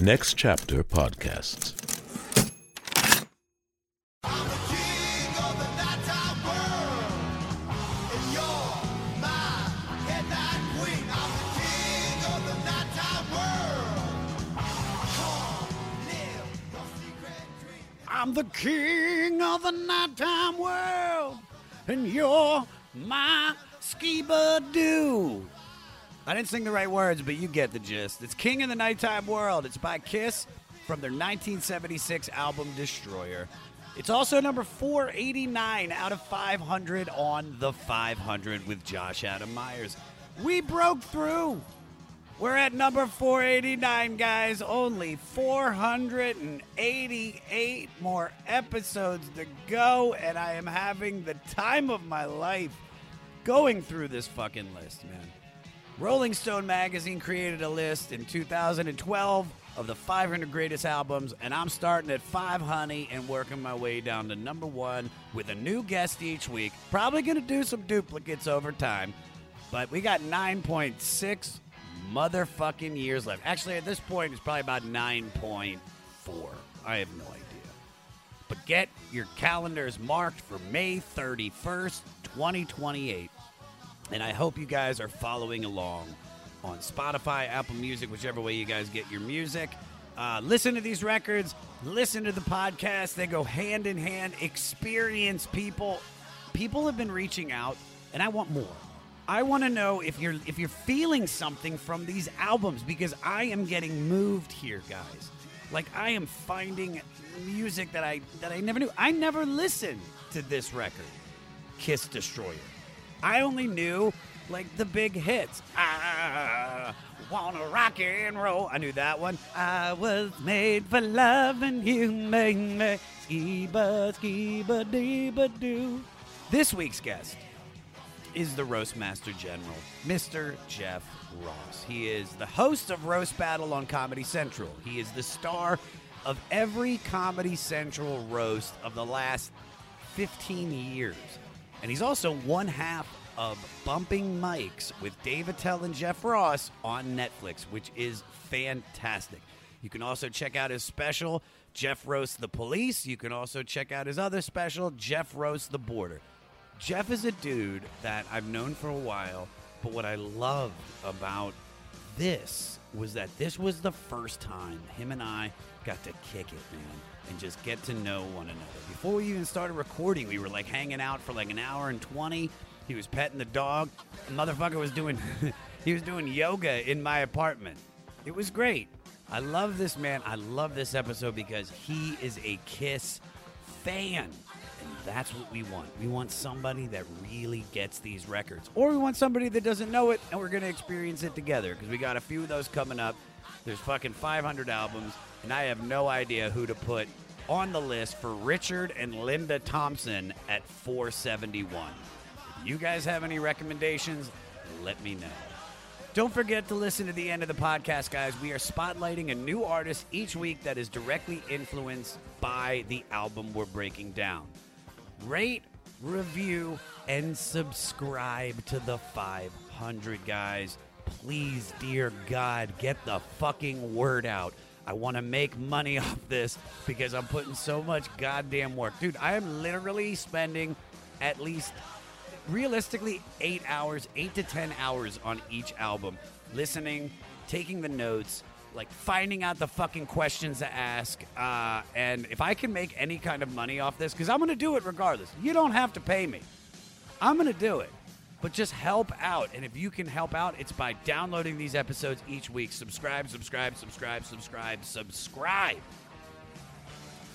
Next Chapter Podcasts. I'm the king of the nighttime world, and you're my head. I'm the king of the night time world, and you're my skiba doo. I didn't sing the right words, but you get the gist. It's King of the Nighttime World. It's by Kiss from their 1976 album Destroyer. It's also number 489 out of 500 on the 500 with Josh Adam Myers. We broke through. We're at number 489, guys. Only 488 more episodes to go, and I am having the time of my life going through this fucking list, man. Rolling Stone magazine created a list in 2012 of the 500 greatest albums, and I'm starting at 500 and working my way down to number one with a new guest each week. Probably going to do some duplicates over time, but we got 9.6 motherfucking years left. Actually, at this point, it's probably about 9.4. I have no idea. But get your calendars marked for May 31st, 2028. And I hope you guys are following along on Spotify, Apple Music, whichever way you guys get your music. Uh, listen to these records, listen to the podcast. They go hand in hand. Experience people. People have been reaching out, and I want more. I want to know if you're if you're feeling something from these albums because I am getting moved here, guys. Like I am finding music that I that I never knew. I never listened to this record, Kiss Destroyer. I only knew like the big hits. I wanna rock and roll. I knew that one. I was made for loving you, make me skiba skiba deeba doo. This week's guest is the Roast Master General, Mr. Jeff Ross. He is the host of Roast Battle on Comedy Central. He is the star of every Comedy Central roast of the last 15 years. And he's also one half of Bumping Mics with Dave Attell and Jeff Ross on Netflix, which is fantastic. You can also check out his special, Jeff Roasts the Police. You can also check out his other special, Jeff Roasts the Border. Jeff is a dude that I've known for a while, but what I loved about this was that this was the first time him and I got to kick it, man, and just get to know one another. Before we even started recording, we were like hanging out for like an hour and 20. He was petting the dog. The motherfucker was doing he was doing yoga in my apartment. It was great. I love this man. I love this episode because he is a Kiss fan. And that's what we want. We want somebody that really gets these records. Or we want somebody that doesn't know it and we're going to experience it together because we got a few of those coming up. There's fucking 500 albums, and I have no idea who to put on the list for Richard and Linda Thompson at 471. If you guys have any recommendations, let me know. Don't forget to listen to the end of the podcast, guys. We are spotlighting a new artist each week that is directly influenced by the album we're breaking down. Rate, review, and subscribe to the 500, guys. Please, dear God, get the fucking word out. I want to make money off this because I'm putting so much goddamn work. Dude, I am literally spending at least realistically eight hours, eight to ten hours on each album, listening, taking the notes, like finding out the fucking questions to ask. Uh, and if I can make any kind of money off this, because I'm going to do it regardless. You don't have to pay me. I'm going to do it. But just help out. And if you can help out, it's by downloading these episodes each week. Subscribe, subscribe, subscribe, subscribe, subscribe.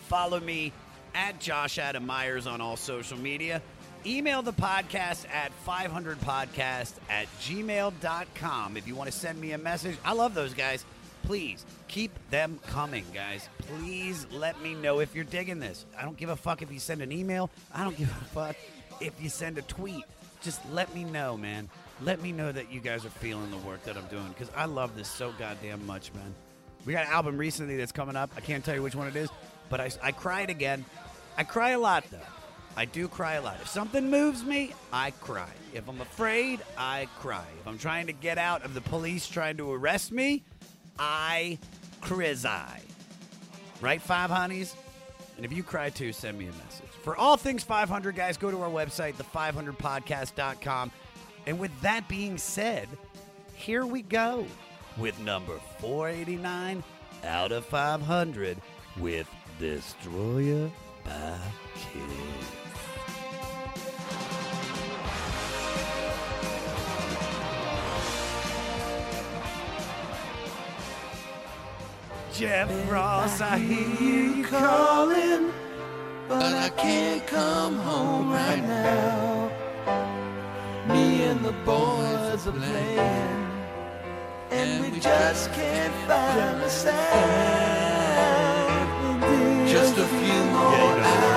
Follow me at Josh Adam Myers on all social media. Email the podcast at 500podcast at gmail.com if you want to send me a message. I love those guys. Please keep them coming, guys. Please let me know if you're digging this. I don't give a fuck if you send an email. I don't give a fuck if you send a tweet. Just let me know, man. Let me know that you guys are feeling the work that I'm doing because I love this so goddamn much, man. We got an album recently that's coming up. I can't tell you which one it is, but I, I cried again. I cry a lot, though. I do cry a lot. If something moves me, I cry. If I'm afraid, I cry. If I'm trying to get out of the police trying to arrest me, I cry. Right, Five Honeys? And if you cry too, send me a message. For all things 500, guys, go to our website, the500podcast.com. And with that being said, here we go with number 489 out of 500 with Destroyer by Kiss. Jeff Ross, I hear you calling, but I can't come home right now. Me and the boys are playing, and we just can't find a sound. Just a few more hours,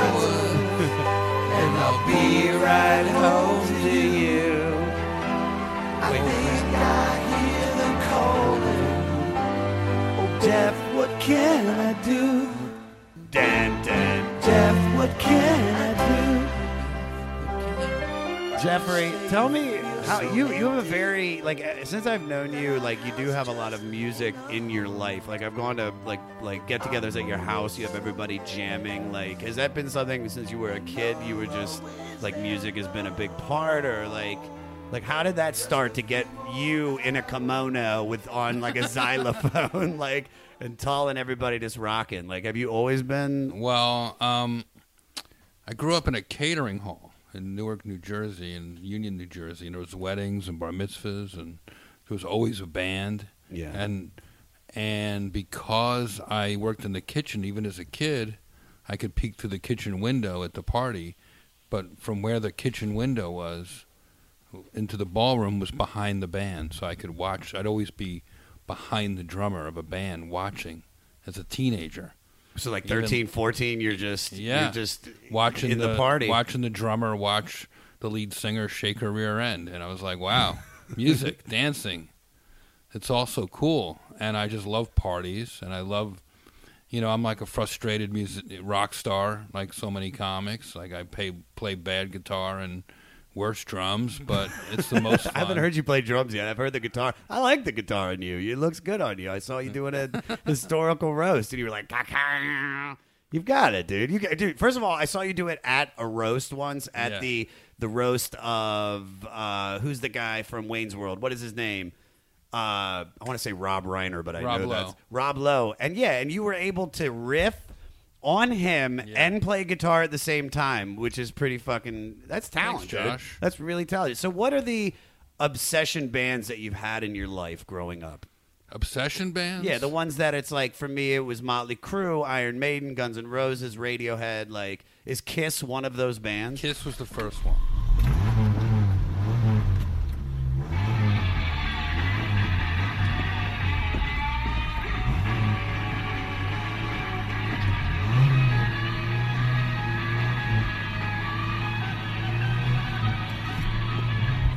Jeffrey, tell me how you you have a very like uh, since I've known you like you do have a lot of music in your life. Like I've gone to like like get-togethers at your house. You have everybody jamming. Like has that been something since you were a kid? You were just like music has been a big part, or like like how did that start to get you in a kimono with on like a xylophone like and tall and everybody just rocking? Like have you always been? Well, um, I grew up in a catering hall in Newark, New Jersey, and Union, New Jersey, and there was weddings and bar mitzvahs, and there was always a band. Yeah. And and because I worked in the kitchen, even as a kid, I could peek through the kitchen window at the party, but from where the kitchen window was into the ballroom was behind the band, so I could watch. I'd always be behind the drummer of a band watching as a teenager. So like Even- 13, 14, you're just Yeah. you're just watching in the, party. watching the drummer watch the lead singer shake her rear end, and I was like, "Wow, music, dancing, it's all so cool." And I just love parties, and I love, you know, I'm like a frustrated music rock star, like so many comics. Like I pay, play bad guitar and worse drums, but it's the most. I haven't heard you play drums yet. I've heard the guitar. I like the guitar in you. It looks good on you. I saw you doing a historical roast, and you were like, "Caca." "You've got it, dude. You got, dude." First of all, I saw you do it at a roast once at Yeah. the the roast of uh, who's the guy from Wayne's World? What is his name? Uh, I want to say Rob Reiner, but I Rob know Lowe. that's Rob Lowe. And yeah, and you were able to riff on him Yeah. and play guitar at the same time, which is pretty fucking. That's talent, dude. Josh. That's really talented. So, what are the obsession bands that you've had in your life growing up? Obsession bands. Yeah, the ones that it's like for me, it was Motley Crue, Iron Maiden, Guns N' Roses, Radiohead. Like, is Kiss one of those bands? Kiss was the first one.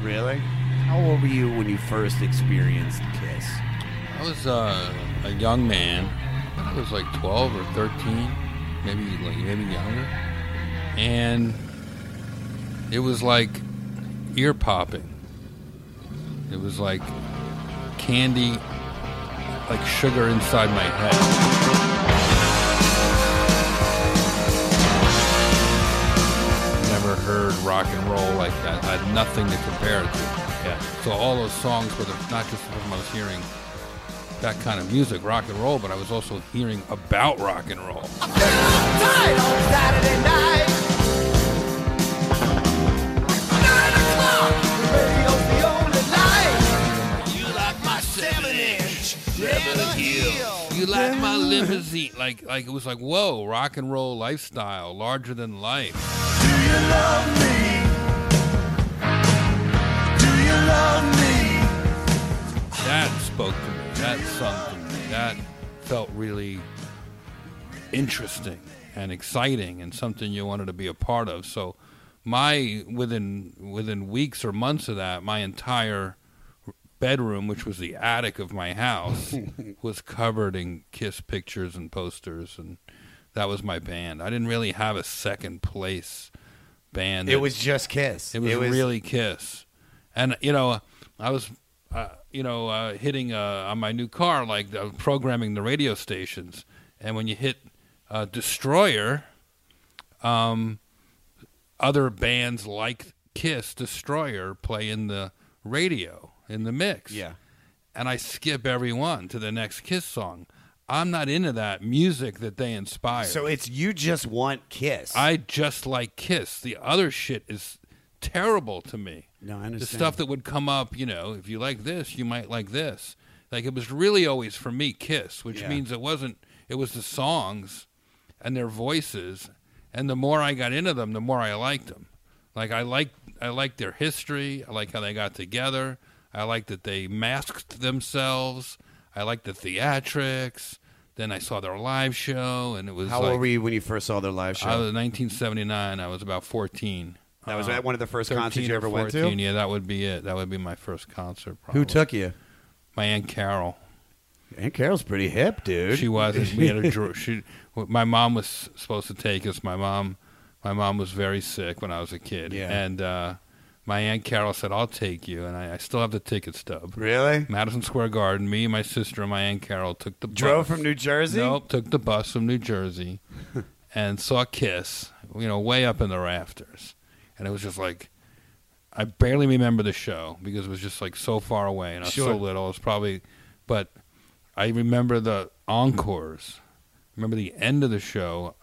Really? How old were you when you first experienced Kiss? I was uh, a young man. I was like 12 or 13, maybe like maybe younger. And it was like ear popping. It was like candy, like sugar inside my head. Heard rock and roll like that. I had nothing to compare it to. Yeah. So all those songs were the, not just from I was hearing that kind of music, rock and roll, but I was also hearing about rock and roll. Limousine, like like it was like whoa, rock and roll lifestyle, larger than life. That spoke to me. That sung to me. That felt really interesting and exciting and something you wanted to be a part of. So my within within weeks or months of that, my entire bedroom, which was the attic of my house, was covered in Kiss pictures and posters, and that was my band. I didn't really have a second place band. It that- was just Kiss. it was, really Kiss, and you know, I was uh, you know, uh, hitting uh, on my new car, like uh, programming the radio stations, and when you hit uh, Destroyer, um, other bands like Kiss, Destroyer play in the radio in the mix. Yeah. and I skip every one to the next Kiss song. I'm not into that music that they inspire. So it's you just want Kiss. I just like Kiss. The other shit is terrible to me. no, I understand. The stuff that would come up, you know, if you like this, you might like this. Like it was really always for me Kiss, which Yeah. means it wasn't. It was the songs and their voices, and the more I got into them, the more I liked them. Like I like I like their history. I like how they got together. I like that they masked themselves. I like the theatrics. Then I saw their live show, and it was How like, old were you when you first saw their live show? I was 1979. I was about 14. that was Uh, at one of the first concerts you ever went to. Yeah, that would be it. That would be my first concert. Probably. Who took you? my aunt Carol? Aunt Carol's pretty hip, dude. She wasn't. We had a she. My mom was supposed to take us. My mom, my mom was very sick when I was a kid. Yeah. And uh, my aunt Carol said, "I'll take you," and I, I still have the ticket stub. really Madison Square Garden. Me, my sister, and my aunt Carol took the drove bus. from New Jersey. Nope, took the bus from New Jersey and saw Kiss, you know, way up in the rafters. And it was just like, I barely remember the show because it was just like so far away and I was Sure. so little. It was probably, but I remember the encores. Remember the end of the show.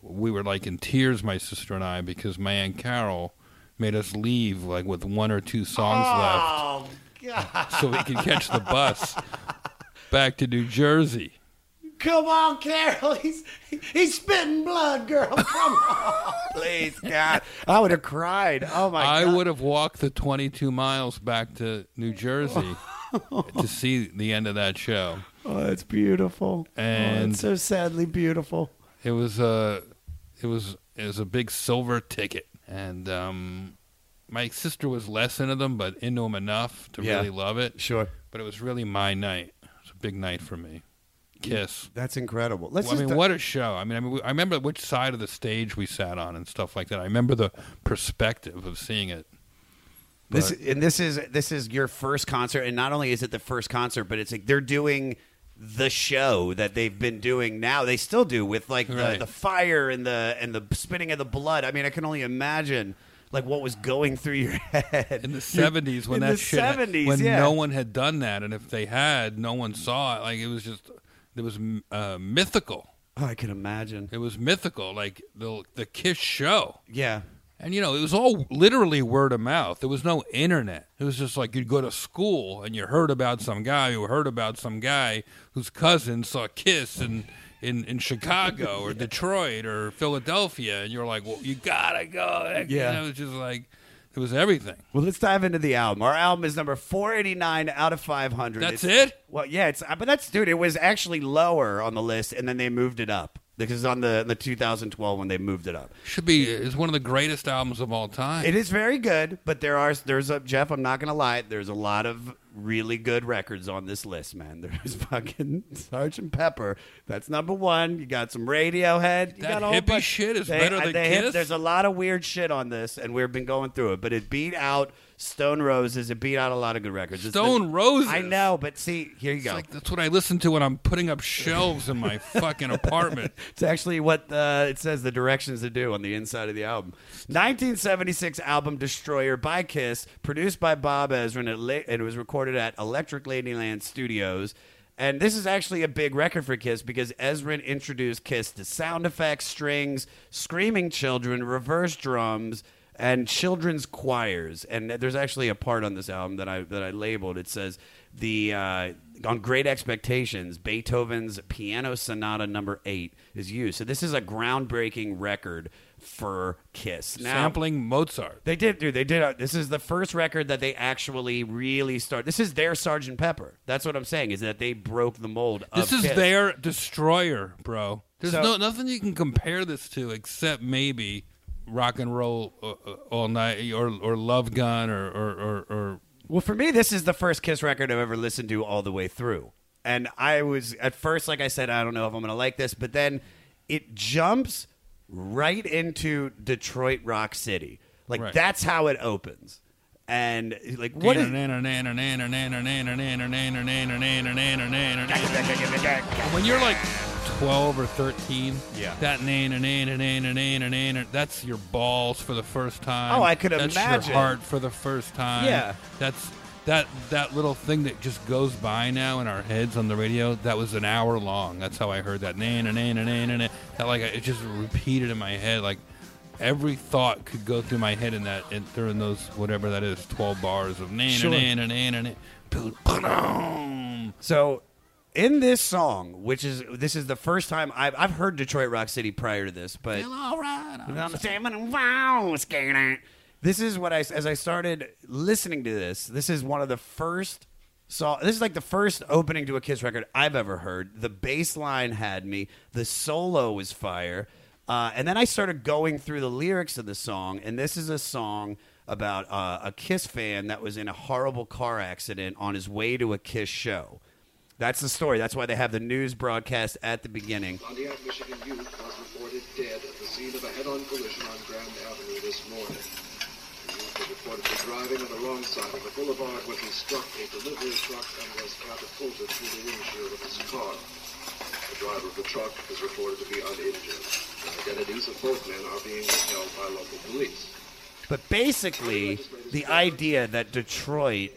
We were like in tears, my sister and I, because my Aunt Carol made us leave like with one or two songs oh, left Oh God! so we could catch the bus back to New Jersey. Come on, Carol. He's he's spitting blood, girl. Come on, please, God. I would have cried. Oh my God. I God. would have walked the 22 miles back to New Jersey to see the end of that show. Oh, it's beautiful. oh, And- it's so sadly beautiful. It was a, it was it was a big silver ticket, and um, my sister was less into them, but into them enough to Yeah. really love it. Sure. But it was really my night. It was a big night for me. Kiss. That's incredible. Let's Well, I just mean, what a show! I mean, I mean, I remember which side of the stage we sat on and stuff like that. I remember the perspective of seeing it. This and this is this is your first concert, and not only is it the first concert, but it's like they're doing the show that they've been doing now. They still do with like the, Right. the fire and the and the spitting of the blood. I mean, I can only imagine like what was going through your head in the seventies when In that the shit 70s, when yeah. no one had done that, and if they had, no one saw it. Like it was just it was uh, mythical. Oh, I can imagine. It was mythical, like the the Kiss show. Yeah. And you know, it was all literally word of mouth. There was no internet. It was just like you'd go to school and you heard about some guy who heard about some guy whose cousin saw Kiss in in, in Chicago or Detroit or Philadelphia, and you're like, well, you gotta go. Yeah. It was just like it was everything. Well, let's dive into the album. Our album is number 489 out of 500. That's It's- it? Well, yeah, it's but that's dude, it was actually lower on the list and then they moved it up. Because it's on the the 2012 when they moved it up. Should be is one of the greatest albums of all time. It is very good, but there are there's a Jeff, I'm not going to lie, there's a lot of really good records on this list, man. There's fucking Sergeant Pepper. That's number 1. You got some Radiohead. You That got a whole hippie shit is They- better uh, than Kiss? there's a lot of weird shit on this and we've been going through it, but it beat out Stone Roses. It beat out a lot of good records. It's the- Stone Roses. I know, but see, here you It's go. like that's what I listen to when I'm putting up shelves in my fucking apartment. It's actually what uh, it says the directions to do on the inside of the album. 1976 album Destroyer by Kiss, produced by Bob Ezrin. and It, la- and it was recorded at Electric Ladyland Studios. And this is actually a big record for Kiss because Ezrin introduced Kiss to sound effects, strings, screaming children, reverse drums, and children's choirs. And there's actually a part on this album that I that I labeled. It says the uh, on Great Expectations, Beethoven's Piano Sonata Number Eight is used. So this is a groundbreaking record for Kiss. Now, Sampling Mozart. they did, dude. They did. Uh, this is the first record that they actually really start. This is their Sergeant Pepper. That's what I'm saying. Is that they broke the mold. This is Kiss. their destroyer, bro. There's So- no nothing you can compare this to except maybe rock and roll uh, uh, all night or or Love Gun or or, or, or Well, for me, this is the first Kiss record I've ever listened to all the way through. And I was, at first, like I said, I don't know if I'm going to like this, but then it jumps right into Detroit Rock City. Like, Right. that's how it opens. And like, what is? When you're like 12 or 13, Yeah. that nana, nana, nana, nana, nana, that's your balls for the first time. Oh, I could imagine. that's imagine. your heart for the first time. Yeah. That's that that little thing that just goes by now in our heads on the radio. That was an hour long. That's how I heard that nana, nana, nana, nana. That like it just repeated in my head like every thought could go through my head in that in, during those whatever that is 12 bars of nana, Sure. nana, nana, nana. Boom. So, in this song, which is this is the first time I've I've heard Detroit Rock City prior to this, but Feel all right. This is what I as I started listening to this. This is one of the first song. This is like the first opening to a Kiss record I've ever heard. The bass line had me. The solo was fire. Uh, and then I started going through the lyrics of the song, and this is a song about uh, a Kiss fan that was in a horrible car accident on his way to a Kiss show. That's the story. That's why they have the news broadcast at the beginning. Pontiac, Michigan youth was reported dead at the scene of a head-on collision on Grand Avenue this morning. Was reportedly driving on the wrong side of the boulevard when he struck a delivery truck and was catapulted through the windshield of his car. The driver of the truck is reported to be uninjured. The identities of both men are being withheld by local police. But basically, the idea that Detroit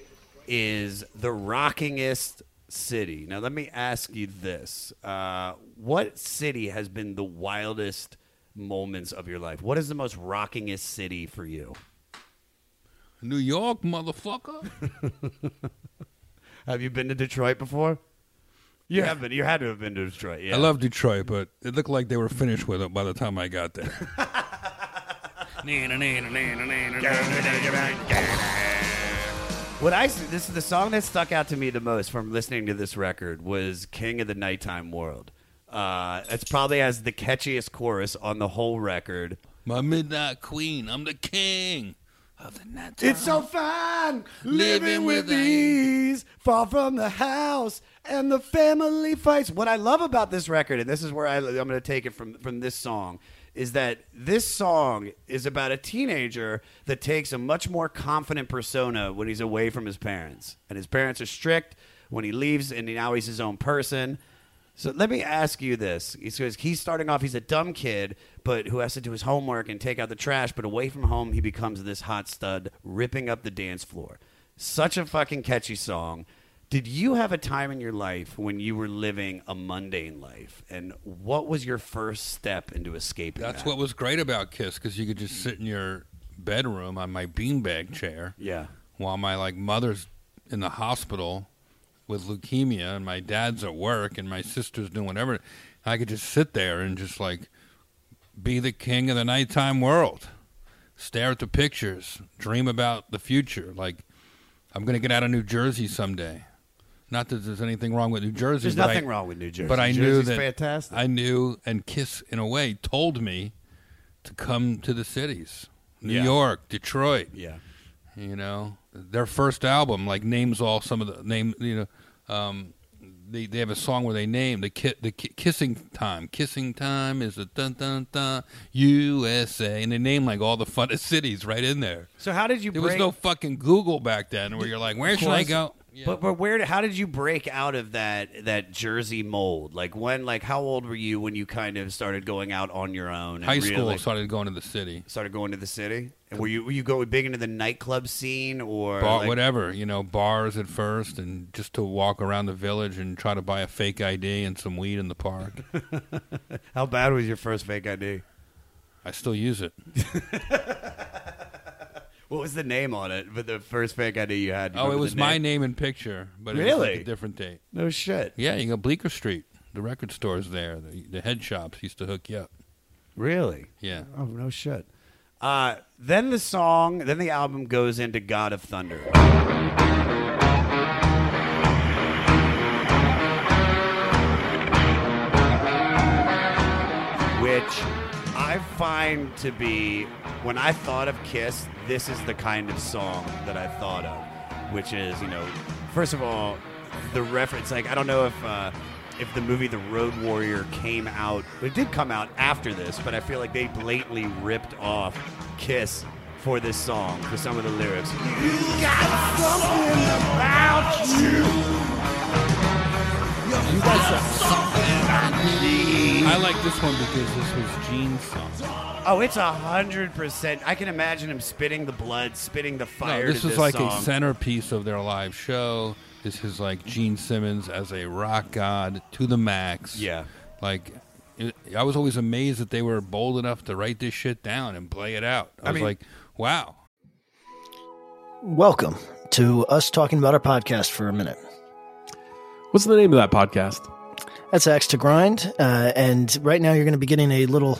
is the rockingest city. Now, let me ask you this: uh, What city has been the wildest moments of your life? What is the most rockingest city for you? New York, motherfucker. Have you been to Detroit before? You have been. You had to have been to Detroit. Yeah. I love Detroit, but it looked like they were finished with it by the time I got there. What I this is the song that stuck out to me the most from listening to this record was "King of the Nighttime World." Uh, it's probably has the catchiest chorus on the whole record. My midnight queen, I'm the king of the. It's so fun living with with ease, far from the house and the family fights. What I love about this record, and this is where I, I'm going to take it from from this song, is that this song is about a teenager that takes a much more confident persona when he's away from his parents, and his parents are strict when he leaves, and now he's his own person. So let me ask you this. He's starting off, he's a dumb kid, but who has to do his homework and take out the trash, but away from home, he becomes this hot stud, ripping up the dance floor. Such a fucking catchy song. Did you have a time in your life when you were living a mundane life? And what was your first step into escaping That's that? what was great about Kiss because you could just sit in your bedroom on my beanbag chair Yeah. while my like mother's in the hospital with leukemia and my dad's at work and my sister's doing whatever. I could just sit there and just like be the king of the nighttime world. Stare at the pictures, dream about the future. Like I'm going to get out of New Jersey someday. Not that there's anything wrong with New Jersey. There's but I- nothing wrong with New Jersey. But I New knew Jersey's that fantastic. I knew, and Kiss, in a way, told me to come to the cities, New Yeah. York, Detroit. yeah. You know, their first album like names all some of the name. You know, um, they they have a song where they name the ki- the ki- kissing time. Kissing time is a dun dun dun USA, and they name like all the funnest cities right in there. So how did you There break was no fucking Google back then, where you're like, where should I course. But but where? How did you break out of that that Jersey mold? Like when? Like how old were you when you kind of started going out on your own? High school really started going to the city. started going to the city. And were you were you going big into the nightclub scene or bar, like- whatever, you know, bars at first, and just to walk around the village and try to buy a fake ID and some weed in the park. How bad was your first fake ID? I still use it. What was the name on it? But the first fake ID you had. You Oh, it was my name? and picture, but it was like Really? a different date. No shit. Yeah, you go Bleecker Street. The record store's there. The, the head shops used to hook you up. Really? Yeah. Oh no shit. Uh, then the song, then the album goes into God of Thunder. Which I find to be, when I thought of Kiss, this is the kind of song that I thought of. Which is, you know, first of all, the reference, like, I don't know if. Uh, if the movie The Road Warrior came out, it did come out after this, but I feel like they blatantly ripped off Kiss for this song, for some of the lyrics. You got something about you. You got something I need. I like this one because this was Gene's song. Oh, it's a hundred percent. I can imagine him spitting the blood, spitting the No, fire. this is this like song. a centerpiece of their live show. This is like Gene Simmons as a rock god to the max. Yeah. Like, it, I was always amazed that they were bold enough to write this shit down and play it out. I, I was mean- like, wow. Welcome to us talking about our podcast for a minute. What's the name of that podcast? That's Axe to Grind, uh, and right now you're going to be getting a little,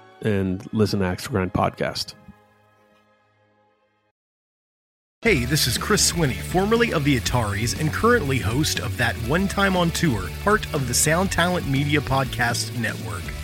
and listen to Axe Grind podcast. Hey, this is Chris Swinney, formerly of the Ataris and currently host of That One Time on Tour, part of the Sound Talent Media Podcast Network.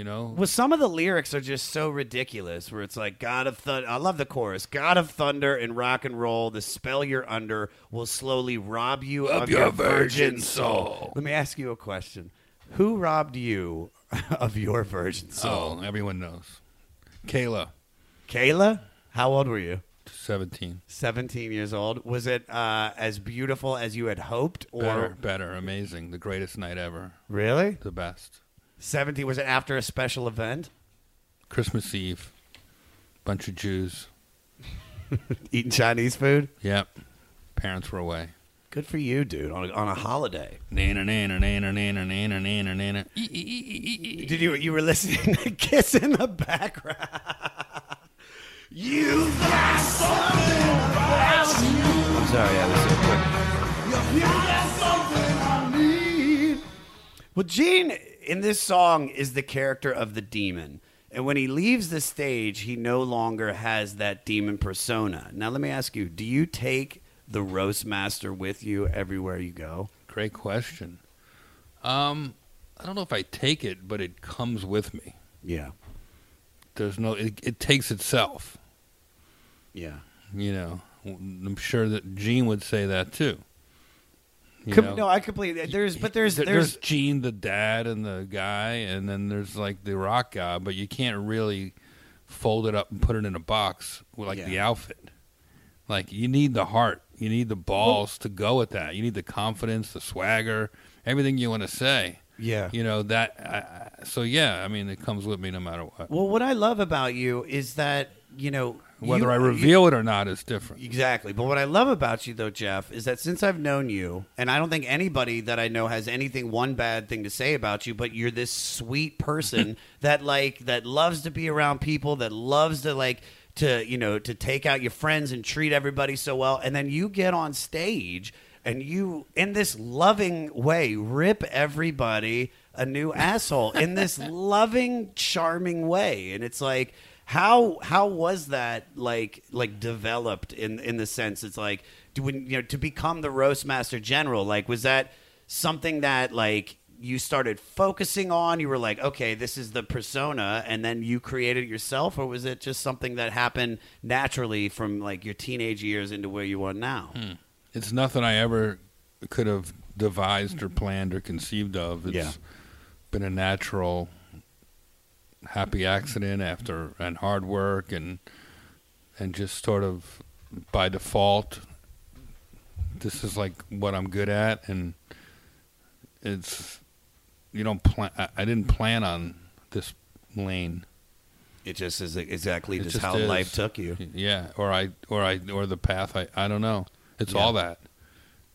You know? Well, some of the lyrics are just so ridiculous. Where it's like God of Thunder. I love the chorus. God of Thunder and rock and roll. The spell you're under will slowly rob you of, your, virgin soul. Let me ask you a question. Who robbed you of your virgin soul? Oh, everyone knows. Kayla, Kayla. How old were you? 17. 17 years old. Was it uh, as beautiful as you had hoped, or Better, better, amazing. The greatest night ever. really? The best. 17. Was it after a special event? Christmas Eve. Bunch of Jews. Eating Chinese food? Yep. Parents were away. Good for you, dude. On a, on a holiday. Nana, nana, nana, nana, nana, nana, nana. Did you you were listening to Kiss in the background? you got something about you. I'm sorry, I was so quick. You got something I need. Well, Gene in this song is the character of the demon. And when he leaves the stage, he no longer has that demon persona. Now, let me ask you do you take the roast master with you everywhere you go? Great question. Um, I don't know if I take it, but it comes with me. Yeah. There's no. It, it takes itself. Yeah. You know. I'm sure that Gene would say that too. Com- no, I completely. There's, but there's, There- there's, Gene, the dad, and the guy, and then there's like the rock guy, but you can't really fold it up and put it in a box with like Yeah. the outfit. Like you need the heart, you need the balls to go with that. You need the confidence, the swagger, everything you want to say. yeah. You know that. I- so yeah, I mean, it comes with me no matter what. Well, what I love about you is that you know Whether you- I reveal it or not is different. Exactly. But what I love about you, though, Jeff, is that since I've known you, and I don't think anybody that I know has anything one bad thing to say about you, but you're this sweet person that like that loves to be around people, that loves to like to you know to take out your friends and treat everybody so well, and then you get on stage and you in this loving way rip everybody a new asshole in this loving charming way and it's like how how was that like like developed in in the sense it's like do when you know to become the roast master general like was that something that like you started focusing on you were like okay this is the persona and then you created it yourself or was it just something that happened naturally from like your teenage years into where you are now hmm. It's nothing I ever could have devised or planned or conceived of. It's Yeah. been a natural, happy accident after and hard work and and just sort of by default. This is like what I'm good at, and it's you don't plan. I, didn't plan on this lane. It just is exactly It just, just how is. life took you. Yeah, or I or I or the path I I don't know. It's Yeah. all that.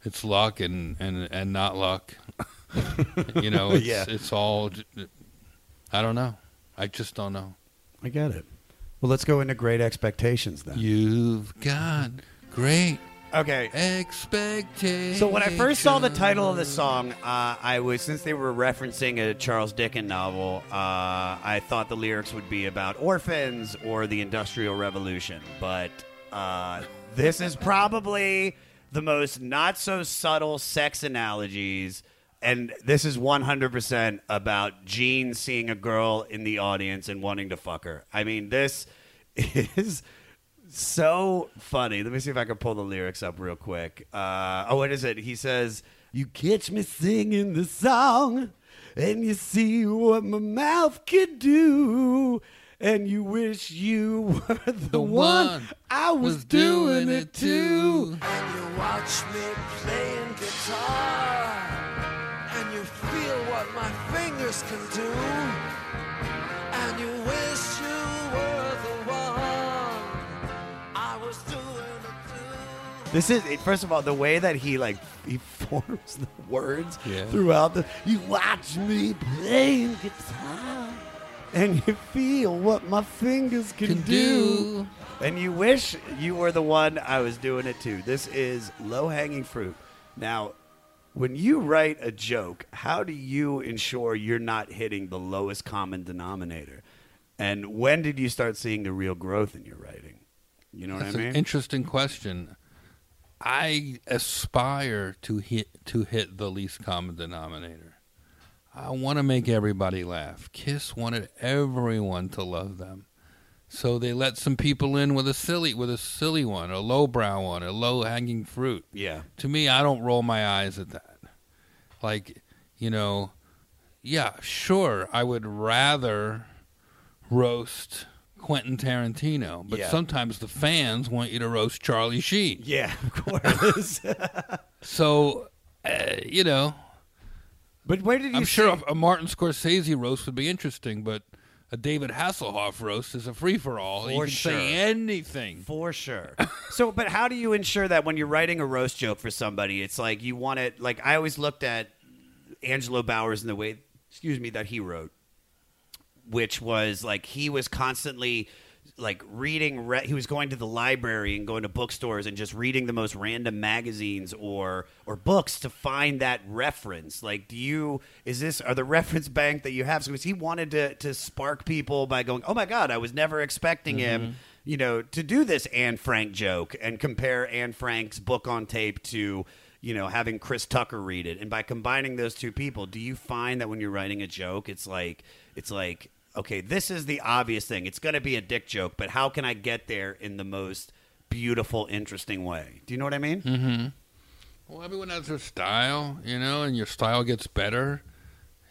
It's luck and and and not luck. you know, it's Yeah. it's all I don't know. I just don't know. I get it. Well, let's go into great expectations then. You've got great Okay. expectations. So when I first saw the title of the song, uh, I was since they were referencing a Charles Dickens novel, uh, I thought the lyrics would be about orphans or the Industrial Revolution. But uh, this is probably the most not so subtle sex analogies. And this is 100% about Gene seeing a girl in the audience and wanting to fuck her. I mean, this is so funny. Let me see if I can pull the lyrics up real quick. Uh, oh, what is it? He says, "You catch me singing the song, and you see what my mouth could do, and you wish you were the, The one, one I was, was doing, doing it it too." too. And you watch me playing guitar, fingers can do, and you wish you were the one I was doing it to. This is first of all the way that he like he forms the words Yeah. throughout the. You watch me playing guitar, and you feel what my fingers can, Can do. do. and you wish you were the one I was doing it to. This is low hanging fruit. Now, when you write a joke, how do you ensure you're not hitting the lowest common denominator? And when did you start seeing the real growth in your writing? You know what That's I mean? an interesting question. I aspire to hit to hit the least common denominator. I want to make everybody laugh. Kiss wanted everyone to love them. So they let some people in with a silly with a silly one, a lowbrow one, a low hanging fruit. yeah. To me, I don't roll my eyes at that. Like, you know, yeah, sure, I would rather roast Quentin Tarantino, but Yeah. sometimes the fans want you to roast Charlie Sheen. Yeah, of course. So, uh, you know, but where did you? I'm sure a Martin Scorsese roast would be interesting, but a David Hasselhoff roast is a free for all. You can sure. say anything. For sure. so, but how do you ensure that when you're writing a roast joke for somebody, it's like you want it? Like I always looked at Angelo Bowers in the way, excuse me, that he wrote, which was like he was constantly like reading. Re- he was going to the library and going to bookstores and just reading the most random magazines or or books to find that reference. Like, do you is this are the reference bank that you have? So, because he wanted to to spark people by going, oh my god, I was never expecting him mm-hmm. you know, to do this Anne Frank joke and compare Anne Frank's book on tape to, you know, having Chris Tucker read it. And by combining those two people, do you find that when you're writing a joke, it's like it's like, okay, this is the obvious thing. It's going to be a dick joke, but how can I get there in the most beautiful, interesting way? Do you know what I mean? Mhm. Well, everyone has their style, you know, and your style gets better.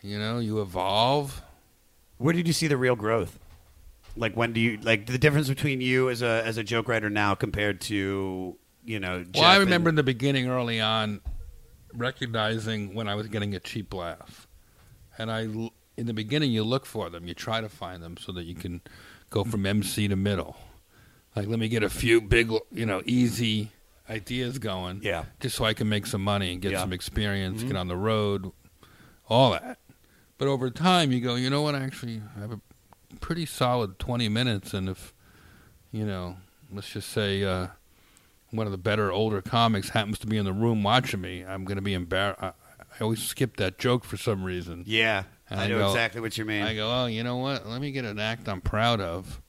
You know, you evolve. Where did you see the real growth? Like when do you like the difference between you as a as a joke writer now compared to, you know, Well, I Jeff remember in the beginning, early on, recognizing when I was getting a cheap laugh, and I, l- in the beginning, you look for them, you try to find them so that you can go from MC to middle. Like, let me get a few big, you know, easy ideas going, Yeah. just so I can make some money and get Yeah. some experience, get on the road, all that. But over time, you go, you know what? Actually, I actually have a pretty solid twenty minutes, and if, you know, let's just say. Uh, one of the better older comics happens to be in the room watching me, I'm going to be embarrassed. I, I always skip that joke for some reason. Yeah. And I I know go- exactly what you mean. I go, oh, you know what? Let me get an act I'm proud of.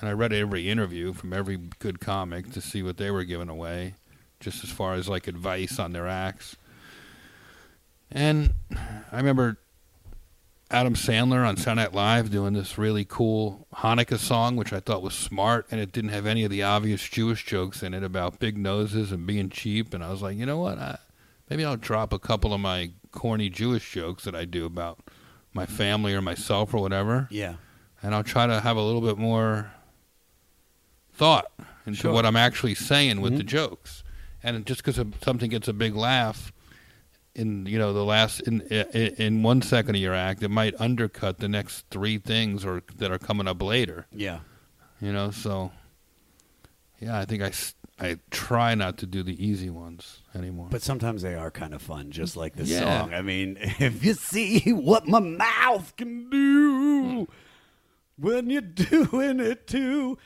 And I read every interview from every good comic to see what they were giving away, just as far as like advice on their acts. And I remember Adam Sandler on Saturday Night Live doing this really cool Hanukkah song, which I thought was smart, and it didn't have any of the obvious Jewish jokes in it about big noses and being cheap. And I was like, you know what? I, maybe I'll drop a couple of my corny Jewish jokes that I do about my family or myself or whatever, Yeah. and I'll try to have a little bit more thought into Sure. what I'm actually saying with the mm-hmm. jokes. And just because something gets a big laugh in you know the last in, in in one second of your act, it might undercut the next three things or that are coming up later. Yeah. You know, so yeah, I think I I try not to do the easy ones anymore. But sometimes they are kind of fun, just like this Yeah. song. I mean, if you see what my mouth can do when you're doing it too.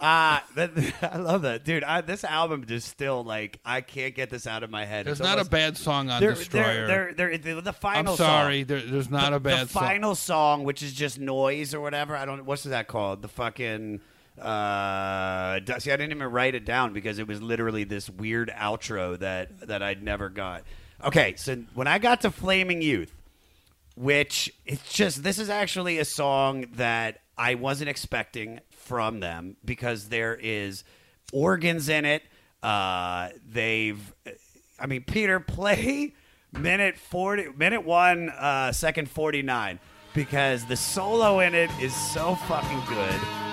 Ah, that I love that, dude. I, this album just still like I can't get this out of my head. there's It's not almost- a bad song on Destroyer. the final I'm sorry, song. there, there's not the, a bad the song. final song, which is just noise or whatever. I don't. What's that called? The fucking. Uh, see, I didn't even write it down because it was literally this weird outro that that I'd never got. Okay, so when I got to Flaming Youth, which it's just this is actually a song that I wasn't expecting from them because there is organs in it. Uh, they've, I mean, Peter, play minute forty, minute one, uh, second forty nine, because the solo in it is so fucking good.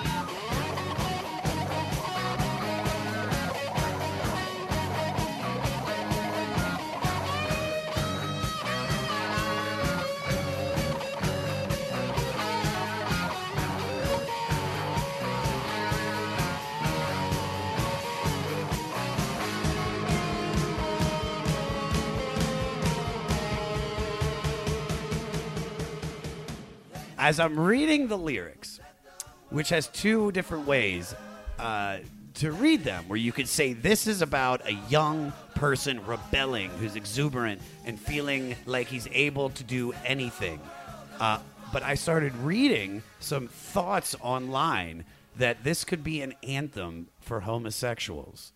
As I'm reading the lyrics, which has two different ways uh, to read them, where you could say this is about a young person rebelling who's exuberant and feeling like he's able to do anything. Uh, but I started reading some thoughts online that this could be an anthem for homosexuals.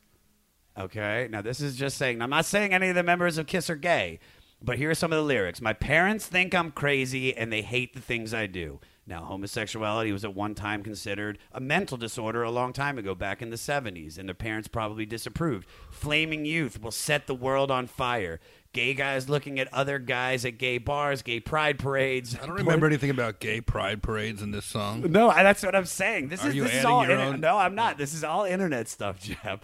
Okay, now this is just saying, I'm not saying any of the members of Kiss are gay, but here are some of the lyrics. My parents think I'm crazy and they hate the things I do. Now, homosexuality was at one time considered a mental disorder a long time ago, back in the 70s, and their parents probably disapproved. Flaming youth will set the world on fire. Gay guys looking at other guys at gay bars, gay pride parades. I don't remember anything about gay pride parades in this song. No, I- that's what I'm saying. This Are is you this is adding all your internet- own- No, I'm not. This is all internet stuff, Jeff.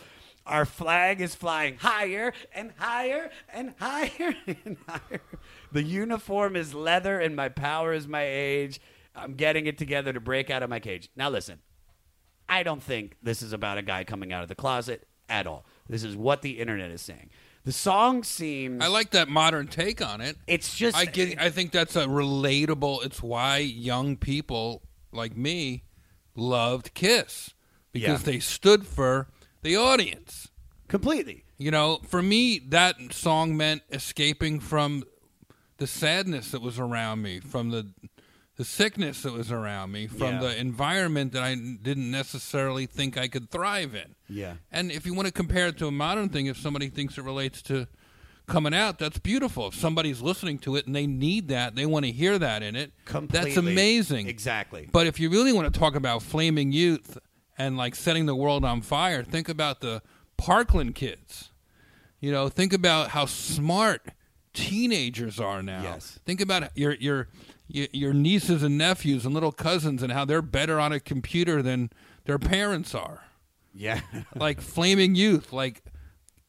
Our flag is flying higher and higher and higher and higher. The uniform is leather and my power is my age. I'm getting it together to break out of my cage. Now listen. I don't think this is about a guy coming out of the closet at all. This is what the internet is saying. The song seems I like that modern take on it. it's just I get. I think that's a relatable. It's why young people like me loved Kiss because Yeah. they stood for the audience. completely. You know, for me, that song meant escaping from the sadness that was around me, from the the sickness that was around me, from Yeah. the environment that I didn't necessarily think I could thrive in. Yeah. And if you want to compare it to a modern thing, if somebody thinks it relates to coming out, that's beautiful. If somebody's listening to it and they need that, they want to hear that in it, Completely. that's amazing. Exactly. But if you really want to talk about flaming youth and like setting the world on fire, think about the Parkland kids. You know, think about how smart teenagers are now. Yes. Think about your your your your nieces and nephews and little cousins and how they're better on a computer than their parents are. Yeah. Like flaming youth, like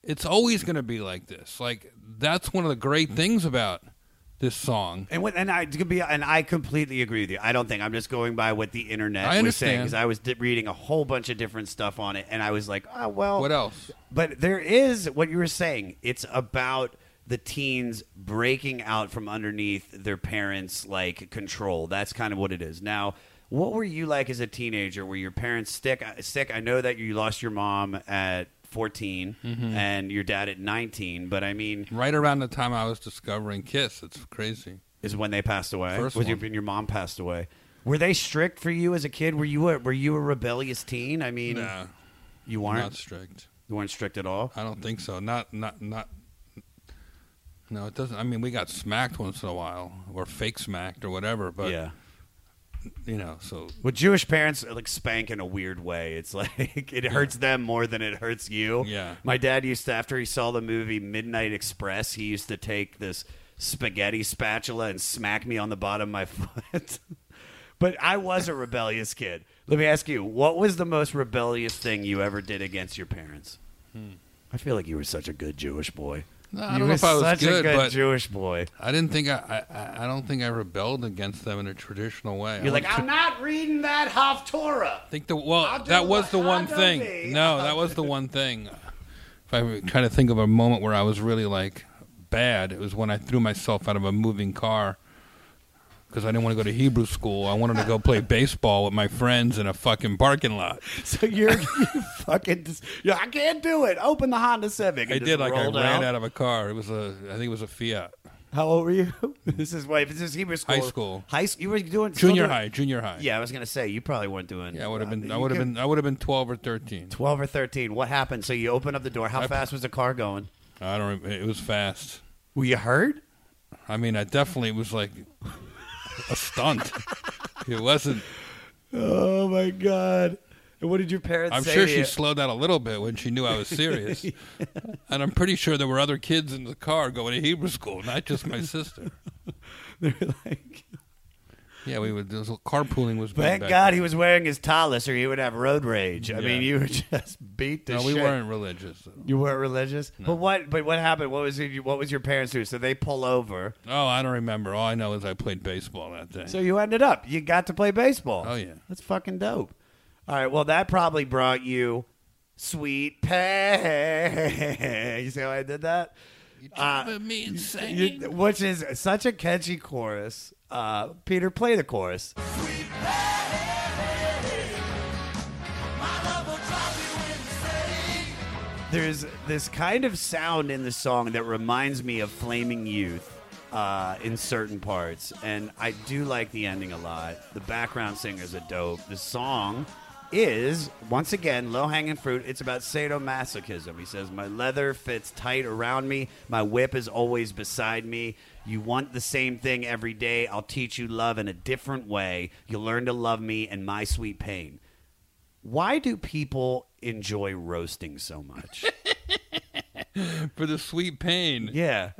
it's always going to be like this. Like that's one of the great things about this song. And what, and I to be and I completely agree with you. I don't think I'm just going by what the internet I was saying because I was di- reading a whole bunch of different stuff on it, and I was like, oh well. What else? But there is what you were saying. It's about the teens breaking out from underneath their parents' like control. That's kind of what it is. Now, what were you like as a teenager? Were your parents sick? Sick? I know that you lost your mom at 14 Mm-hmm. and your dad at 19, but I mean, Right around the time I was discovering Kiss, it's crazy. is when they passed away. First Was your, your mom passed away. Were they strict for you as a kid? Were you a, were you a rebellious teen? I mean, you weren't. not strict. you weren't strict at all. I don't think so. Not not not No, it doesn't. I mean, we got smacked once in a while, or fake smacked, or whatever. But yeah. You know, so With Jewish parents, uh, like spank in a weird way. It's like it hurts them more than it hurts you. Yeah. My dad used to, after he saw the movie Midnight Express, he used to take this spaghetti spatula and smack me on the bottom of my foot. but I was a rebellious kid. Let me ask you, what was the most rebellious thing you ever did against your parents? Hmm. I feel like you were such a good Jewish boy. No, I you don't know if I was such good, a good Jewish boy. I didn't think I, I. I don't think I rebelled against them in a traditional way. You're I like, I'm not reading that Haftorah. I think the well that was the one thing. be. No, that was the one thing. If I try to think of a moment where I was really like bad, it was when I threw myself out of a moving car because I didn't want to go to Hebrew school. I wanted to go play baseball with my friends in a fucking parking lot. So you're you fucking just, yeah, I can't do it. Open the Honda Civic. I did like I rolled ran out. out of a car. It was a I think it was a Fiat. How old were you? this is wait. This is Hebrew school. High school. High school. You were doing Junior doing- high, junior high. Yeah, I was gonna say you probably weren't doing. Yeah, I would have been. I would have been. I would have been twelve or thirteen. twelve or thirteen. What happened? So you open up the door. How I- fast was the car going? I don't. It was fast. Were you hurt? I mean, I definitely was like a stunt. it wasn't. Oh my god! And what did your parents I'm say? sure she slowed down a little bit when she knew I was serious. And I'm pretty sure there were other kids in the car going to Hebrew school, not just my sister. They're like, Yeah, we would. This carpooling was thank God then. he was wearing his tallis, or he would have road rage. I Yeah. mean, you were just beat the shit. No, we shit. weren't religious. You weren't religious, but what? But what happened? What was it? What was your parents do? So they pull over. Oh, I don't remember. All I know is I played baseball that day. So you ended up. You got to play baseball. Oh, yeah. that's fucking dope. All right. Well, that probably brought you sweet pay. You see how I did that? Uh, me You- which is such a catchy chorus. Uh, Peter, play the chorus. There's this kind of sound in the song that reminds me of Flaming Youth uh, in certain parts, and I do like the ending a lot. The background singers are dope. The song is once again low hanging fruit. It's about sadomasochism. He says, "My leather fits tight around me. My whip is always beside me. You want the same thing every day. I'll teach you love in a different way. You'll learn to love me and my sweet pain." Why do people enjoy roasting so much? for the sweet pain. Yeah.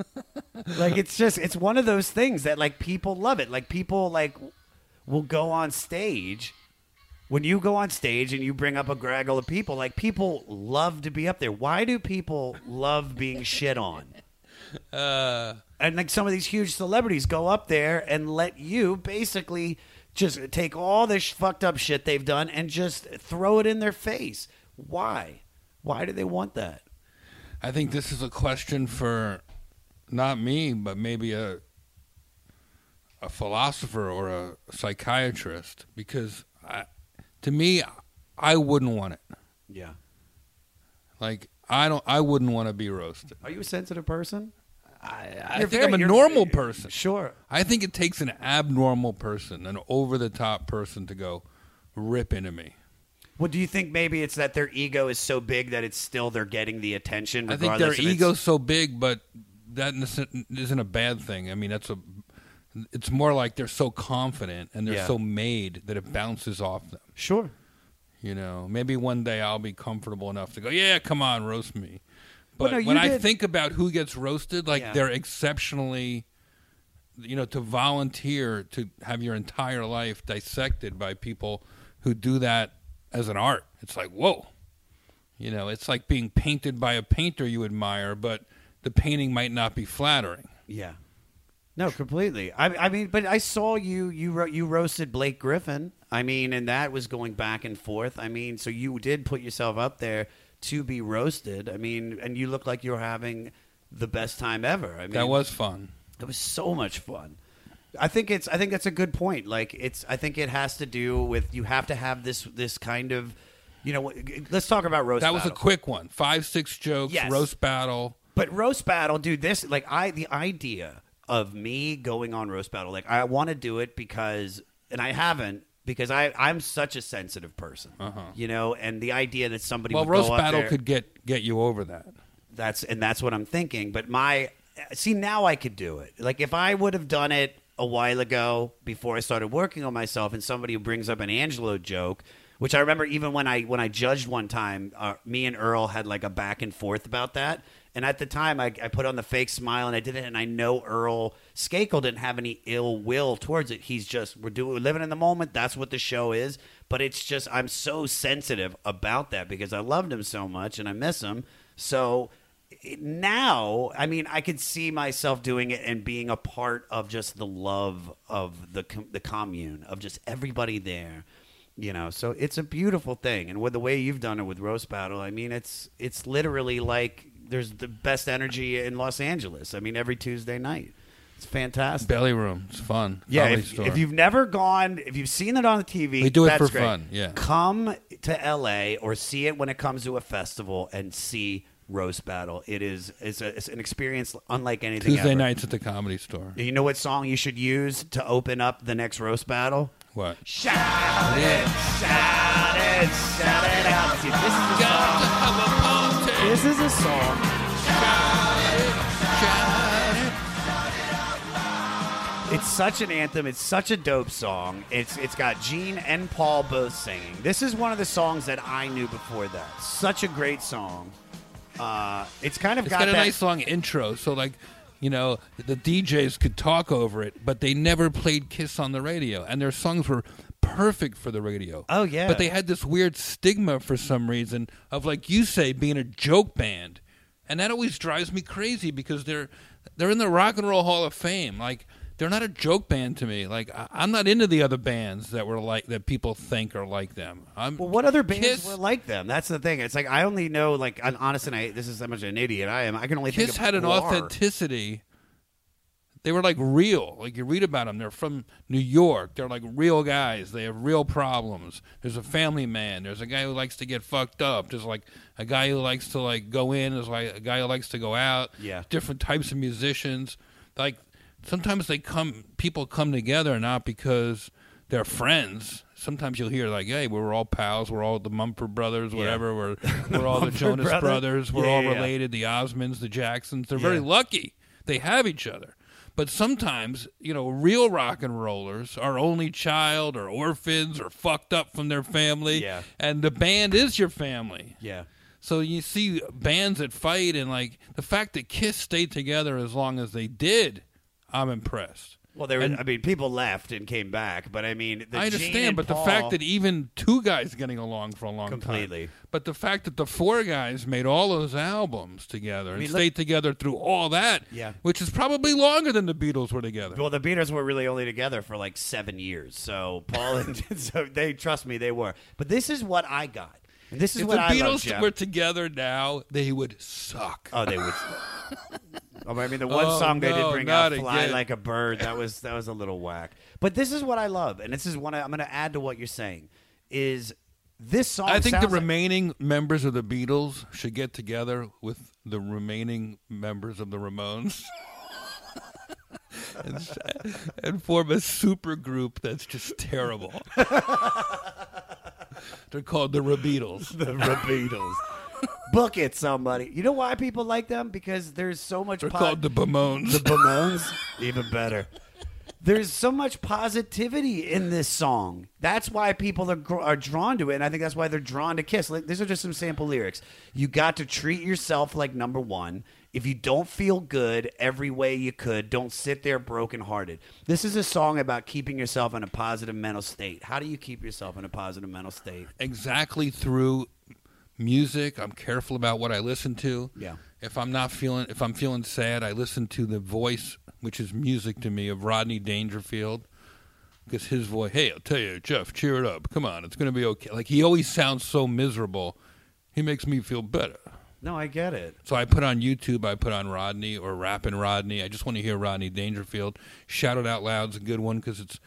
like it's just it's one of those things that like people love it. Like people like will go on stage when you go on stage and you bring up a gaggle of people, like people love to be up there. Why do people love being shit on? Uh, And like some of these huge celebrities go up there and let you basically just take all this fucked up shit they've done and just throw it in their face. Why? Why do they want that? I think this is a question for not me, but maybe a a philosopher or a psychiatrist, because I, to me, I wouldn't want it. Yeah. Like I don't, I wouldn't want to be roasted. Are you a sensitive person? I, I think very- I'm a normal person. Sure. I think it takes an abnormal person, an over the top person, to go rip into me. Well, do you think maybe it's that their ego is so big that it's still they're getting the attention? I think their regardless if it's- ego's so big, but that isn't a bad thing. I mean, that's a. It's more like they're so confident and they're Yeah. so made that it bounces off them. Sure. You know, maybe one day I'll be comfortable enough to go, yeah, come on, roast me. Well, But no, you when I think about who gets roasted, like Yeah. they're exceptionally, you know, to volunteer to have your entire life dissected by people who do that as an art. It's like, whoa. You know, it's like being painted by a painter you admire, but the painting might not be flattering. Yeah. No, completely. I, I mean, but I saw you. You ro- you roasted Blake Griffin. I mean, and that was going back and forth. I mean, so you did put yourself up there to be roasted. I mean, and you looked like you were having the best time ever. I mean, That was fun. It was so much fun. I think it's. I think that's a good point. Like it's. I think it has to do with you have to have this this kind of, you know. Let's talk about roast. That was a quick one. Five, six jokes, Yes. roast battle. But roast battle, dude. This like I the idea of me going on roast battle. Like I want to do it because, and I haven't because I I'm such a sensitive person. You know, and the idea that somebody Uh-huh. Well, roast battle there- could get get you over that. that's and that's what I'm thinking. But my see now I could do it. Like if I would have done it a while ago before I started working on myself, and somebody who brings up an Angelo joke, which I remember even when I when I judged one time, uh, me and Earl had like a back and forth about that. And at the time, I, I put on the fake smile and I did it. And I know Earl Skakel didn't have any ill will towards it. He's just we're doing we're living in the moment. That's what the show is. But it's just I'm so sensitive about that because I loved him so much and I miss him. So now, I mean, I could see myself doing it and being a part of just the love of the the commune of just everybody there, you know. So it's a beautiful thing, and with the way you've done it with roast battle, I mean, it's it's literally like there's the best energy in Los Angeles. I mean, every Tuesday night, it's fantastic. Belly room. It's fun. Yeah, if, if you've never gone, if you've seen it on the TV, We do it that's for great. fun, yeah. come to LA or see it when it comes to a festival and see roast battle. It is it's, a, it's an experience unlike anything. Tuesday ever. nights at the comedy store. You know what song you should use to open up the next roast battle? What? Shout it, shout it, shout it out. See, this is a song. This is a song. It's such an anthem. It's such a dope song. It's it's got Gene and Paul both singing. This is one of the songs that I knew before that. Such a great song. Uh, it's kind of It's got, got, a that. nice long intro, so like, you know, the DJs could talk over it, but they never played Kiss on the radio, and their songs were perfect for the radio. Oh, yeah. but they had this weird stigma for some reason of like you say being a joke band, and that always drives me crazy because they're they're in the Rock and Roll Hall of Fame, like. They're not a joke band to me. Like I- I'm not into the other bands that were like that people think are like them. I'm, Well, what other bands Kiss- were like them? That's the thing. It's like I only know like honest and I this is how much of an idiot I am. I can only think Kiss of had an authenticity. They were like real. Like you read about them. They're from New York. They're like real guys. They have real problems. There's a family man. There's a guy who likes to get fucked up. There's like a guy who likes to like go in. There's like a guy who likes to go out. Yeah. Different types of musicians. Like sometimes they come. People come together not because they're friends. Sometimes you'll hear like, "Hey, we're all pals. We're all the Mumford brothers. Whatever. We're we're all the Jonas Brothers? brothers. We're Yeah, all yeah, yeah. related. The Osmonds, the Jacksons. They're very lucky they have each other. But sometimes, you know, real rock and rollers are only child or orphans or fucked up from their family. Yeah. And the band is your family. Yeah. So you see bands that fight and like the fact that Kiss stayed together as long as they did, I'm impressed. Well, there. And- I mean, people left and came back, but I mean, the I understand, and but Paul- the fact that even two guys getting along for a long Completely. time, but the fact that the four guys made all those albums together and mean, look- stayed together through all that, Yeah. which is probably longer than the Beatles were together. Well, the Beatles were really only together for like seven years, so Paul and so they trust me, they were. But this is what I got, and this is if what the I love, Beatles Jeff. were together now, they would suck. Oh, they would. Oh, I mean, the one Oh, song they did bring out, "Fly again. Like a Bird," that was that was a little whack. But this is what I love, and this is what I, I'm going to add to what you're saying. Is this song? I think the like- remaining members of the Beatles should get together with the remaining members of the Ramones. and, and form a super group that's just terrible. They're called the Rabeatles. the Beatles. Book it, somebody. You know why people like them? Because there's so much. They're po- called the Bamones. the Bamones. Even better. There's so much positivity in this song. That's why people are, gr- are drawn to it, and I think that's why they're drawn to Kiss. Like, these are just some sample lyrics. You got to treat yourself like number one. If you don't feel good every way you could, don't sit there brokenhearted. This is a song about keeping yourself in a positive mental state. How do you keep yourself in a positive mental state? exactly through music. I'm careful about what I listen to. Yeah. If I'm not feeling, if I'm feeling sad, I listen to the voice, which is music to me, of Rodney Dangerfield. Because his voice, hey, I'll tell you, Jeff, cheer it up. Come on, it's going to be okay. Like he always sounds so miserable. He makes me feel better. No, I get it. So I put on YouTube, I put on Rodney or rapping Rodney. I just want to hear Rodney Dangerfield. Shout it out loud's a good one because it's.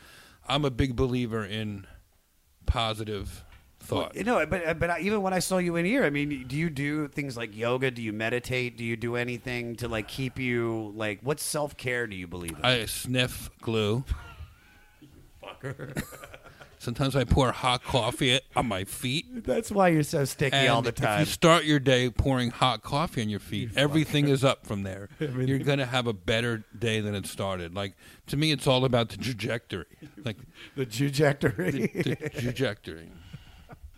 I'm a big believer in positive thought. You know, but uh, but even when I saw you in here, I mean, do you do things like yoga? Do you meditate? Do you do anything to like keep you like what self care do you believe in? I sniff glue. Fucker Sometimes I pour hot coffee on my feet. That's why you're so sticky And all the time. If you start your day pouring hot coffee on your feet, everything is up from there. You're going to have a better day than it started. Like to me, it's all about the trajectory. Like the trajectory. the, the trajectory.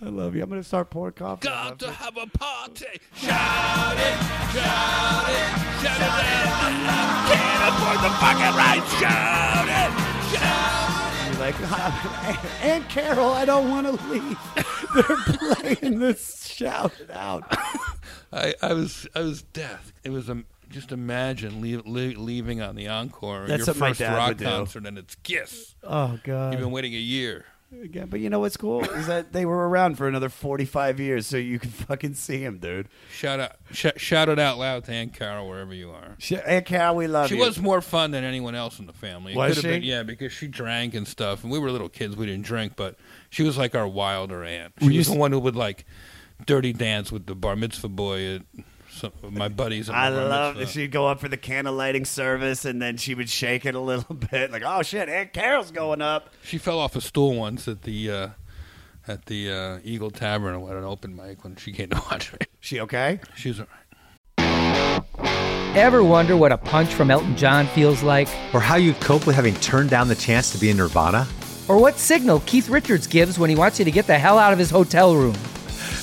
I love you. I'm gonna start pouring coffee. on Got to have a party. Shout it, shout it, shout it out. Can't afford the fucking right. Shout it, shout You're like, Aunt Carol, I don't want to leave. They're playing this. Shout it out. I, I was I was deaf. It was um, just imagine leave, leave, leaving on the encore That's your what my first dad rock would do. concert and it's Kiss. Oh God. You've been waiting a year. Yeah, but you know what's cool is that they were around for another 45 years, so you can fucking see him, dude. Shout out, sh- shout it out loud to Aunt Carol wherever you are. Sh- Aunt Carol, we love She you. She was more fun than anyone else in the family. It Was have Been, she? yeah, because she drank and stuff, and we were little kids. We didn't drink, but she was like our wilder aunt. She Were was the one who would like dirty dance with the bar mitzvah boy at some, my buddies. At I the love that she'd go up for the candle lighting service, and then she would shake it a little bit, like, "Oh shit, Aunt Carol's going up." She fell off a stool once at the uh, at the uh, Eagle Tavern at an open mic when she came to watch me. She okay? She's all right. Ever wonder what a punch from Elton John feels like? Or how you'd cope with having turned down the chance to be in Nirvana? Or what signal Keith Richards gives when he wants you to get the hell out of his hotel room?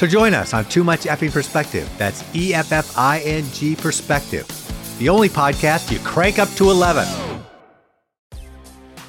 So join us on Too Much Effing Perspective. That's E F F I N G Perspective. The only podcast you crank up to 11.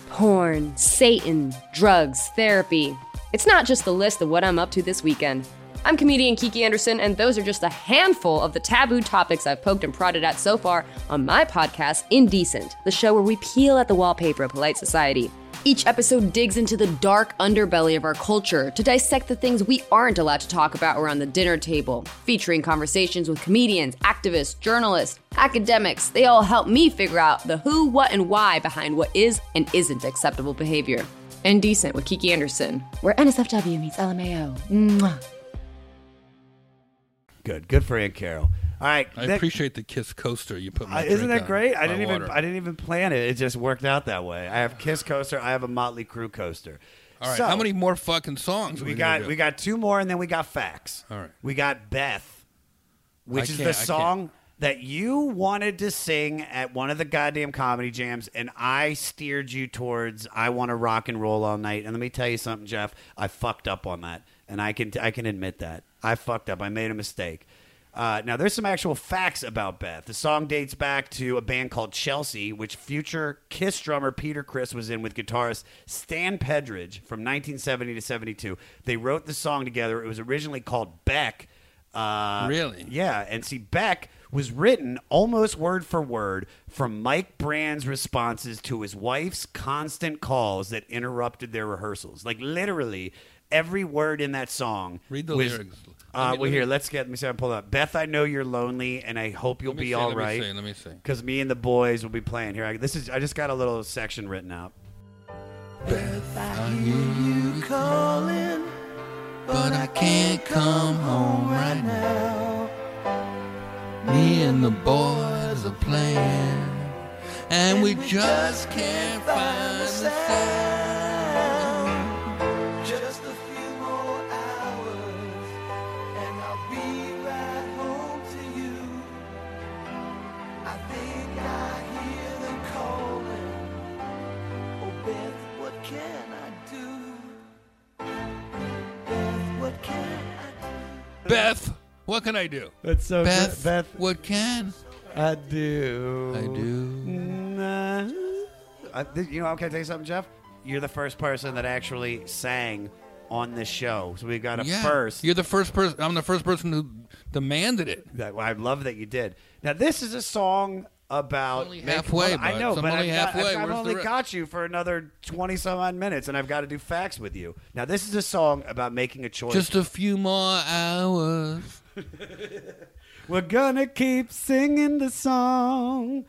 Porn, Satan, drugs, therapy. It's not just the list of what I'm up to this weekend. I'm comedian Kiki Anderson, and those are just a handful of the taboo topics I've poked and prodded at so far on my podcast, Indecent, the show where we peel at the wallpaper of polite society. Each episode digs into the dark underbelly of our culture to dissect the things we aren't allowed to talk about around the dinner table, featuring conversations with comedians, activists, journalists, academics. They all help me figure out the who, what, and why behind what is and isn't acceptable behavior. Indecent with Kiki Anderson, where NSFW meets LMAO. Mwah. Good, good for Aunt Carol. All right, I Nick- appreciate the Kiss coaster you put. My Uh, isn't that great? I didn't even. I didn't even plan it. It just worked out that way. I have Kiss coaster. I have a Motley Crue coaster. All right, So, how many more fucking songs? We got we got two more, and then we got facts. All right. We got Beth, which I is the song that you wanted to sing at one of the goddamn comedy jams, and I steered you towards "I Want to Rock and Roll All Night." And let me tell you something, Jeff. I fucked up on that, and I can I can admit that I fucked up. I made a mistake. Uh, now, there's some actual facts about Beth. The song dates back to a band called Chelsea, which future Kiss drummer Peter Criss was in with guitarist Stan Penridge from 1970 to 72. They wrote the song together. It was originally called Beck. Uh, Really? Yeah. And see, Beck was written almost word for word from Mike Brand's responses to his wife's constant calls that interrupted their rehearsals. Like, literally, every word in that song. Read the was- lyrics. Uh, Let me- well, let me- here, let's get. Let me see. I can pull it up. Beth, I know you're lonely, and I hope you'll be see, all let me right. see, let me see. Because me and the boys will be playing here. I, this is. I just got a little section written out. Beth, I hear you calling, but I can't come home right now. Me and the boys are playing, and we just can't find the sound. Beth, what can I do? That's so Beth, Beth, what can I do. I do? Nah. Uh, I, th- you know, can I tell you something, Jeff? You're the first person that actually sang on this show. So we've got a Yeah, first. You're the first person. I'm the first person who demanded it. That, I love that you did. Now, this is a song about only make- halfway, I know, but only I've, got. I've, I've only rest? got you for another twenty some odd minutes, and I've got to do facts with you. Now, this is a song about making a choice. Just a few more hours. We're gonna keep singing the song.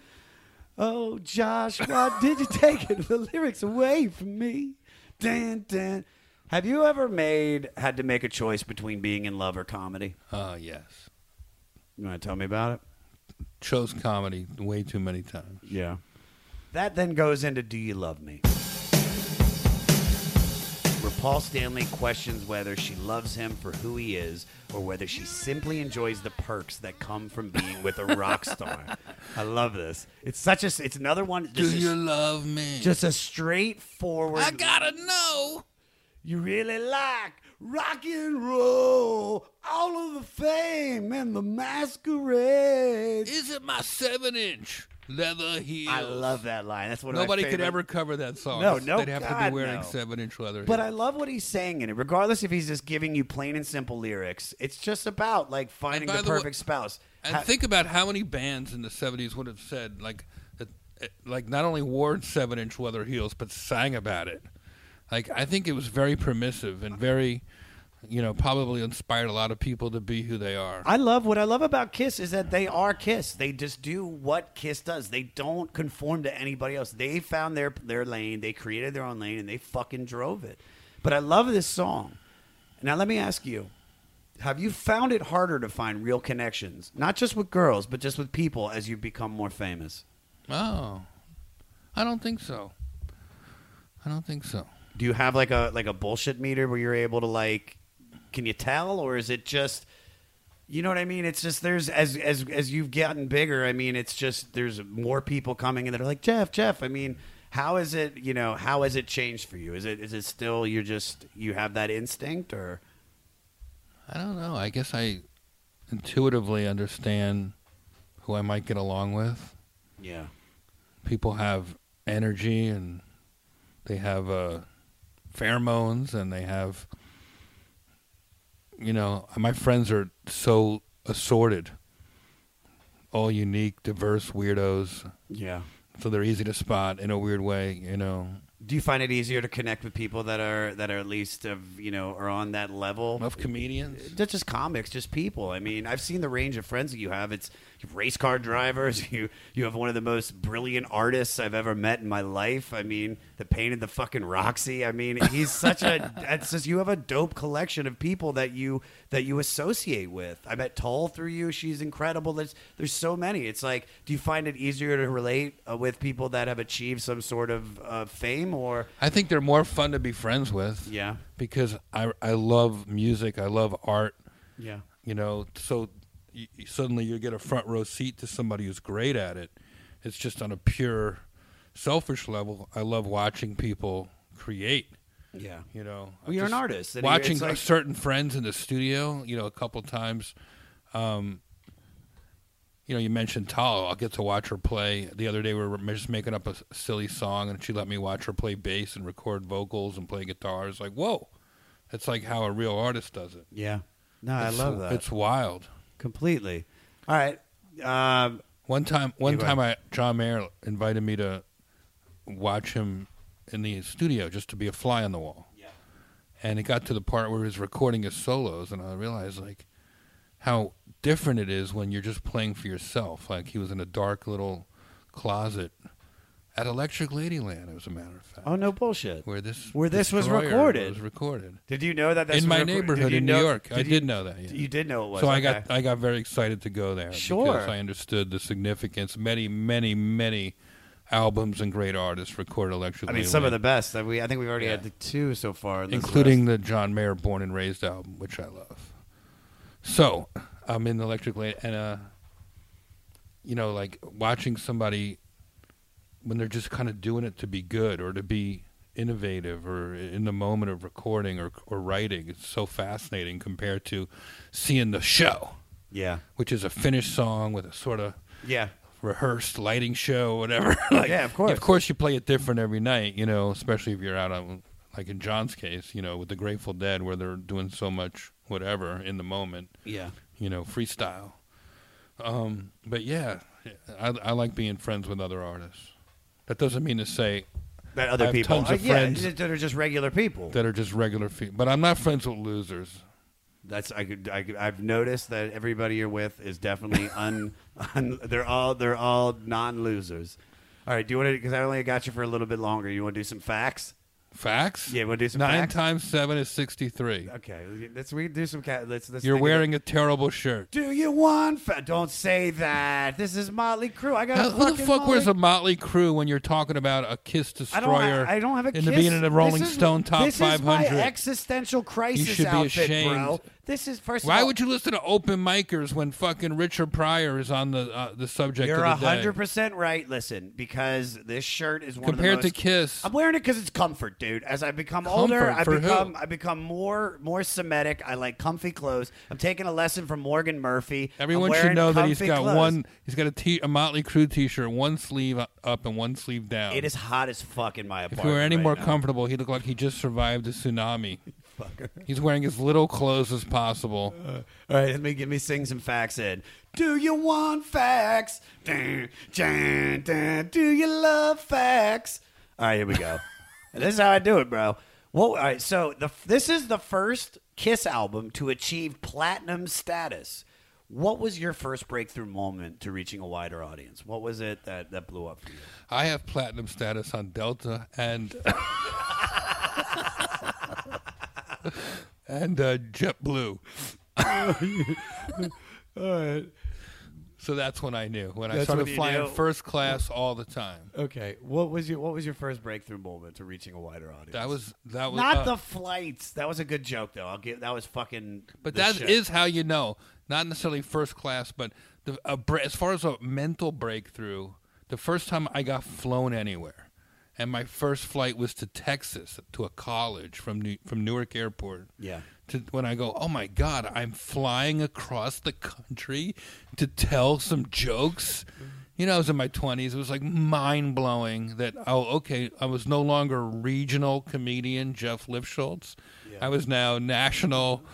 Oh, Josh, why did you take it, the lyrics away from me? Dan, dan. Have you ever made had to make a choice between being in love or comedy? Uh, yes. You want to tell me about it? Chose comedy way too many times. Yeah. That then goes into Do You Love Me? Where Paul Stanley questions whether she loves him for who he is or whether she simply enjoys the perks that come from being with a rock star. I love this. It's such a it's another one Do just a- you love me? just a straightforward I gotta know. You really like rock and roll, all of the fame and the masquerade. Is it my seven inch leather heels? I love that line. That's one my Nobody could ever cover that song. No, no, They'd have to God, be wearing no. seven inch leather. But heels. I love what he's saying in it, regardless if he's just giving you plain and simple lyrics. It's just about like finding the the way- perfect spouse. And Ha- think about how many bands in the '70s would have said like, eh, like not only wore seven-inch leather heels, but sang about it. Like I think it was very permissive and very, you know, probably inspired a lot of people to be who they are. I love what I love about Kiss is that they are Kiss. They just do what Kiss does. They don't conform to anybody else. They found their their lane. They created their own lane and they fucking drove it. But I love this song. Now let me ask you: Have you found it harder to find real connections, not just with girls, but just with people as you become more famous? Oh, I don't think so. I don't think so. Do you have like a like a bullshit meter where you're able to like can you tell or is it just you know what I mean? It's just there's as as as you've gotten bigger, I mean it's just there's more people coming in that are like, Jeff, Jeff, I mean, how is it, you know, how has it changed for you? Is it is it still you're just you have that instinct or I don't know. I guess I intuitively understand who I might get along with. Yeah. People have energy and they have uh, pheromones and they have, you know, my friends are so assorted, all unique, diverse weirdos. Yeah. So they're easy to spot in a weird way, you know. Do you find it easier to connect with people that are that are at least of you know are on that level of comedians? Not just comics, just people. I mean, I've seen the range of friends that you have. It's race car drivers. You you have one of the most brilliant artists I've ever met in my life. I mean, the painted the fucking Roxy. I mean, he's such a. It's just you have a dope collection of people that you that you associate with. I met Tal through you. She's incredible. There's there's so many. It's like, do you find it easier to relate uh, with people that have achieved some sort of uh, fame or? I think they're more fun to be friends with. Yeah. Because I I love music. I love art. Yeah. You know, so y y- suddenly you get a front row seat to somebody who's great at it. It's just on a pure selfish level. I love watching people create. Yeah. You know, Well, you're an artist, Watching like- certain friends in the studio, you know, a couple times. Um, you know, you mentioned Tal. I'll get to watch her play. The other day, we were just making up a silly song, and she let me watch her play bass and record vocals and play guitars. Like, whoa, that's like how a real artist does it. Yeah. No, I love that. It's wild. Completely. All right. Um, One time, one Yeah, go time, I John Mayer invited me to watch him in the studio just to be a fly on the wall. Yeah. And it got to the part where he was recording his solos, and I realized like how different it is when you're just playing for yourself. Like he was in a dark little closet at Electric Ladyland, as a matter of fact. Oh no bullshit! Where this where this was recorded. was recorded. Did you know that? This in was my reco- neighborhood in know- New York? I did did you- know that. Yeah. You did know it was. So I got I got very excited to go there Sure. because I understood the significance. Many, many, many albums and great artists record Electric. Ladyland. I mean, some of the best. Uh, We I think we've already Yeah. had the two so far, in including list. the John Mayer Born and Raised album, which I love. So I'm in Electric Ladyland, and uh, you know, like watching somebody when they're just kind of doing it to be good or to be innovative or in the moment of recording or or writing. It's so fascinating compared to seeing the show. Yeah. Which is a finished song with a sort of Yeah. rehearsed lighting show, whatever. like, Yeah, of course. Of course, you play it different every night, you know, especially if you're out on, like in John's case, you know, with the Grateful Dead, where they're doing so much whatever in the moment. Yeah. You know, freestyle. Um, but yeah, I, I like being friends with other artists. That doesn't mean to say That other I have people, tons Uh, of yeah, friends that are just regular people. that are just regular people. But I'm not friends with losers. That's I could I, could- I've noticed that everybody you're with is definitely un, un they're all they're all non losers. All right, do you want to? Because I only got you for a little bit longer. You want to do some facts? Facts? Yeah, we'll do some Nine facts? times seven is 63. Okay, let's we do some. Ca- let's, let's You're think wearing a terrible shirt. Do you want? Fa- Don't say that. This is Motley Crue. I got. A who the fuck Motley- wears a Motley Crue when you're talking about a Kiss I don't, Destroyer I, I don't have a in kiss. the beginning of the Rolling is- Stone Top this 500? This is my existential crisis You should be outfit, ashamed. bro. This is first. Why all, would you listen to open micers when fucking Richard Pryor is on the uh, the subject You're hundred percent right. Listen, because this shirt is one Compared of the to Kiss. I'm wearing it because it's comfort, dude. As I become older, I for who? become I become more more Semitic. I like comfy clothes. I'm taking a lesson from Morgan Murphy. Everyone should know that he's got clothes. one. He's got a, t- a Motley Crue T-shirt, one sleeve up and one sleeve down. It is hot as fuck in my apartment. If he were any right more now. comfortable, he looked like he just survived a tsunami. Fucker. He's wearing as little clothes as possible. Uh, all right, let me give me sing some facts in. Do you want facts? Dun, dun, dun. Do you love facts? All right, here we go. this is how I do it, bro. Well, all right, so the this is the first Kiss album to achieve platinum status. What was your first breakthrough moment to reaching a wider audience? What was it that, that blew up for you? I have platinum status on Delta and and uh, JetBlue. All right. So that's when I knew. When I That's started when you flying knew. first class all the time. Okay. What was your What was your first breakthrough moment to reaching a wider audience? That was that was Not uh, the flights. That was a good joke, though. I'll give. That was fucking. But the that shit. is how you know. Not necessarily first class, but the, a, bre- as far as a mental breakthrough, the first time I got flown anywhere, and my first flight was to Texas to a college from New, from Newark Airport. Yeah. To when I go, oh my god, I'm flying across the country to tell some jokes. You know, I was in my twenties. It was like mind blowing that oh, okay, I was no longer regional comedian Jeff Lifschultz. I was now national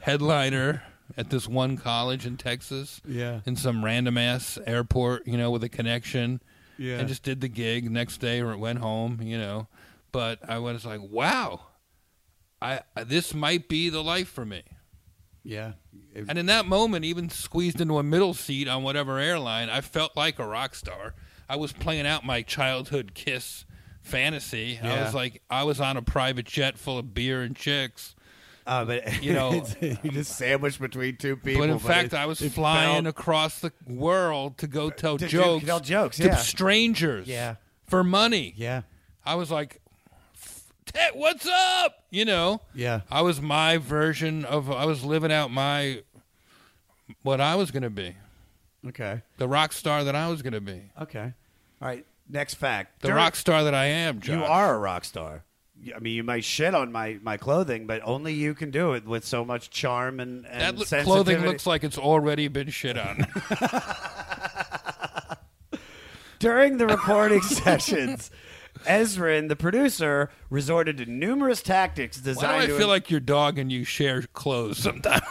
headliner at this one college in Texas. Yeah. In some random ass airport, you know, with a connection. Yeah. And just did the gig next day or went home, you know. But I was like, wow, I I- this might be the life for me. Yeah. And in that moment, even squeezed into a middle seat on whatever airline, I felt like a rock star. I was playing out my childhood kiss fantasy. I was like, I was on a private jet full of beer and chicks. Uh, but You know- you just sandwiched between two people. but in it- fact, I was flying felt- across the world to go tell to jokes, tell jokes, to strangers, Yeah. for money. Yeah. I was like, what's up? You know, Yeah. I was my version of. I was living out my what I was going to be, Okay. the rock star that I was going to be, Okay. All right. Next fact. the During- rock star that I am. Josh. You are a rock star. I mean, you might shit on my, my clothing, but only you can do it with so much charm and, and That lo- clothing looks like it's already been shit on. During the recording sessions, Ezrin, the producer, resorted to numerous tactics Why do I feel like your dog and you share clothes sometimes?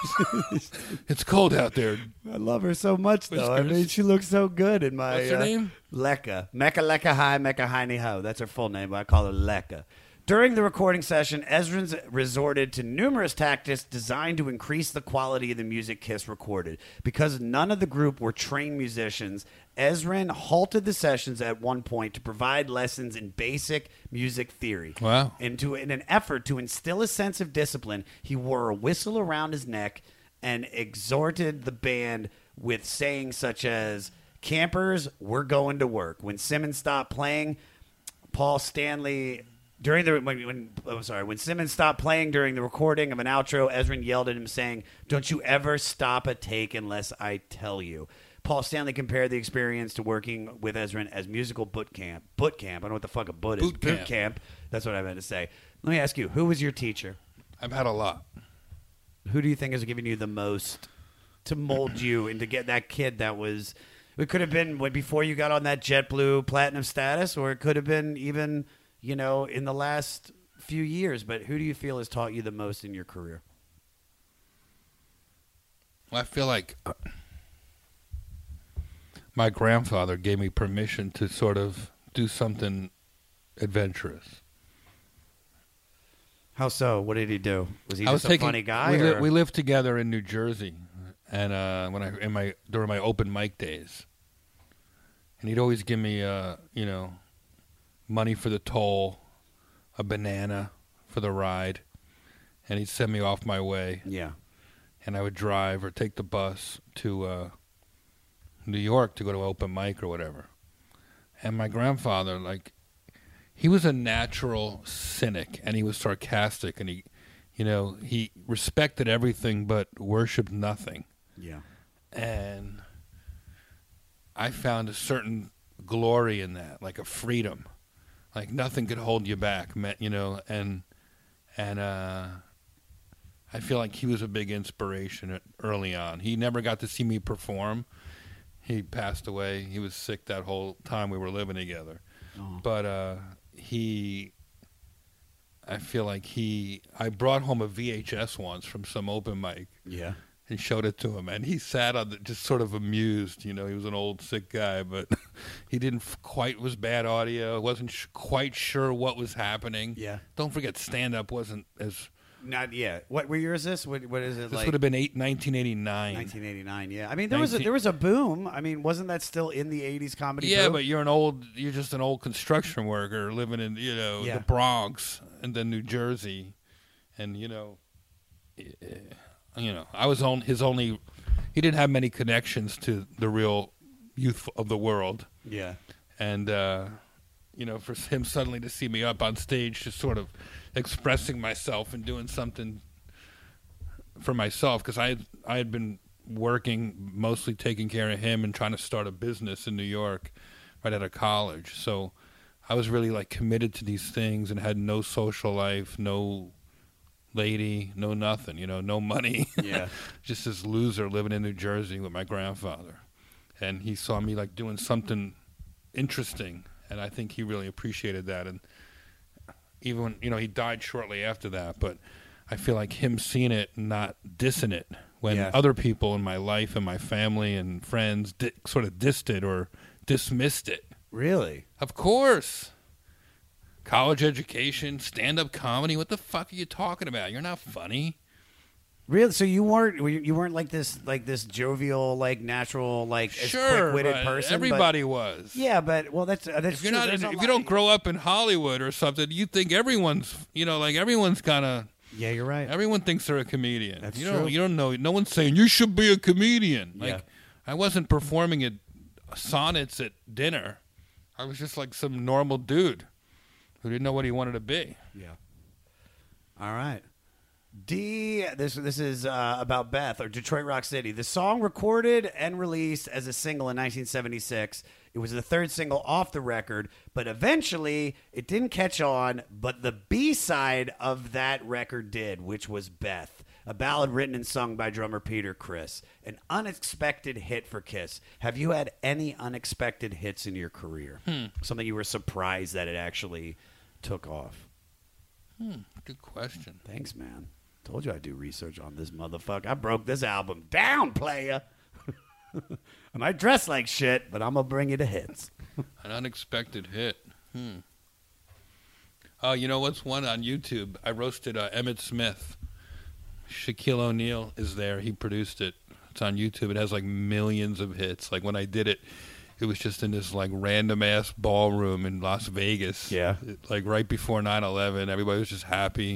it's cold out there. I love her so much, though. I mean, she looks so good in my. What's her uh, name? Lekka. Mecca Lekka Hi, Mecca Heine Ho. That's her full name, but I call her Lekka. During the recording session, Ezrin's resorted to numerous tactics designed to increase the quality of the music Kiss recorded. Because none of the group were trained musicians, Ezrin halted the sessions at one point to provide lessons in basic music theory. Wow. And to, in an effort to instill a sense of discipline, he wore a whistle around his neck and exhorted the band with sayings such as, Campers, we're going to work. When Simmons stopped playing, Paul Stanley during the when, when oh, sorry when Simmons stopped playing during the recording of an outro, Ezrin yelled at him saying, "Don't you ever stop a take unless I tell you." Paul Stanley compared the experience to working with Ezrin as musical boot camp. Boot camp. I don't know what the fuck a boot is. Boot camp. camp. That's what I meant to say. Let me ask you, who was your teacher? I've had a lot. Who do you think is giving you the most to mold you and to get that kid that was? It could have been before you got on that JetBlue platinum status, or it could have been even you know in the last few years. But who do you feel has taught you the most in your career? I feel like uh, my grandfather gave me permission to sort of do something adventurous. How so? What did he do? Was he I was just a taking, funny guy? We, li- we lived together in New Jersey, and uh, when I in my during my open mic days, and he'd always give me, uh, you know, money for the toll, a banana for the ride, and he'd send me off my way, yeah. and I would drive or take the bus to uh, New York to go to open mic or whatever. And my grandfather, like, he was a natural cynic, and he was sarcastic, and he, you know, he respected everything but worshipped nothing. Yeah. And I found a certain glory in that, like a freedom, like nothing could hold you back, you know, and and uh, I feel like he was a big inspiration early on. He never got to see me perform. He passed away. He was sick that whole time we were living together. Oh. But uh, he, I feel like he. I brought home a VHS once from some open mic Yeah. And showed it to him, and he sat on the, just sort of amused. You know, he was an old sick guy, but he didn't quite was bad audio. wasn't sh- quite sure what was happening. Yeah. Don't forget, stand up wasn't as. Not yet. What year is this? What, what is it This like? would have been eight, 1989. 1989. Yeah. I mean, there was a, there was a boom. I mean, wasn't that still in the 80s comedy? Yeah, boom? but you're an old. You're just an old construction worker living in you know Yeah. the Bronx and then New Jersey, and you know, eh, you know, I was on his only. He didn't have many connections to the real youth of the world, yeah. and uh, you know, for him suddenly to see me up on stage, just sort of expressing myself and doing something for myself because I I had been working mostly taking care of him and trying to start a business in New York right out of college. So I was really like committed to these things and had no social life, no lady, no nothing, you know, no money. Yeah. Just this loser living in New Jersey with my grandfather. And he saw me like doing something interesting and I think he really appreciated that and even when, you know, he died shortly after that, but I feel like him seeing it, not dissing it, when Yeah. other people in my life and my family and friends di- sort of dissed it or dismissed it. Really? Of course. College education, stand up comedy. What the fuck are you talking about? You're not funny. Really? So you weren't you weren't like this like this jovial like natural like Sure, quick-witted but person. but- everybody was. yeah, but well, that's uh, that's If you're true. not, There's if lot- you don't grow up in Hollywood or something, you think everyone's, you know, like everyone's kind of. Yeah, you're right. Everyone thinks they're a comedian. That's you don't, true. You don't know. No one's saying you should be a comedian. Like Yeah. I wasn't performing at sonnets at dinner. I was just like some normal dude who didn't know what he wanted to be. Yeah. All right. D. This this is uh, about Beth or Detroit Rock City. The song recorded and released as a single in 1976. It was the third single off the record, but eventually it didn't catch on. But the B side of that record did, which was Beth, a ballad written and sung by drummer Peter Criss, an unexpected hit for Kiss. Have you had any unexpected hits in your career? Something you were surprised that it actually took off. Hmm, good question. Thanks, man. Told you I'd do research on this motherfucker. I broke this album down, player. I might dress like shit, but I'm gonna bring you the hits. An unexpected hit. Hmm. Oh, you know what's one on YouTube? I roasted uh, Emmitt Smith. Shaquille O'Neal is there. He produced it. It's on YouTube. It has like millions of hits. Like when I did it, it was just in this like random ass ballroom in Las Vegas. Yeah. It- like right before 9/11, everybody was just happy.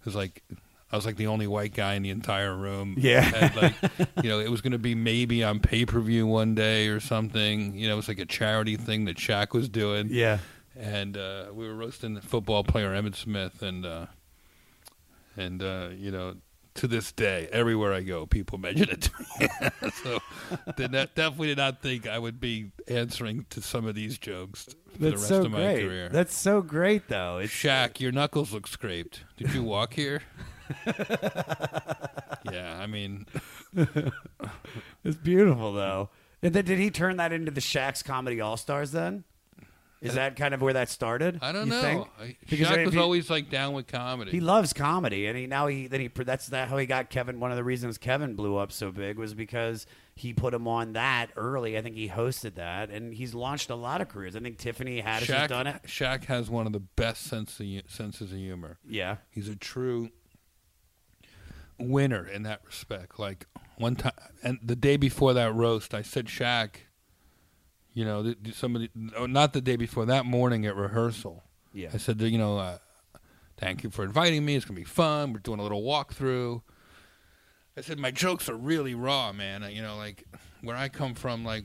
It was like I was like the only white guy in the entire room. Yeah. And like you know, it was going to be maybe on pay per view one day or something. You know, it was like a charity thing that Shaq was doing. Yeah. And uh, we were roasting the football player Emmitt Smith, and uh, and uh, you know, to this day, everywhere I go, people mention it to me. so did not, definitely did not think I would be answering to some of these jokes for the That's rest so of my great. career. That's so great, though. It's Shaq, your knuckles look scraped. Did you walk here? yeah, I mean, it's beautiful, though. And then, did he turn that into the Shaq's Comedy All Stars? Then Is that kind of where that started? I don't you know. think? I- Because Shaq if was he- always like down with comedy. He loves comedy, and he now he then he that's that how he got Kevin. One of the reasons Kevin blew up so big was because he put him on that early. I think he hosted that, and he's launched a lot of careers. I think Tiffany Haddish Shaq, has done it. Shaq has one of the best sense of, senses of humor. Yeah. He's a true winner in that respect. Like one time, and the day before that roast, I said, Shaq, you know, somebody, oh, not the day before, that morning at rehearsal. Yeah. I said, you know, uh, thank you for inviting me. It's going to be fun. We're doing a little walkthrough. I said, my jokes are really raw, man. You know, like where I come from, like,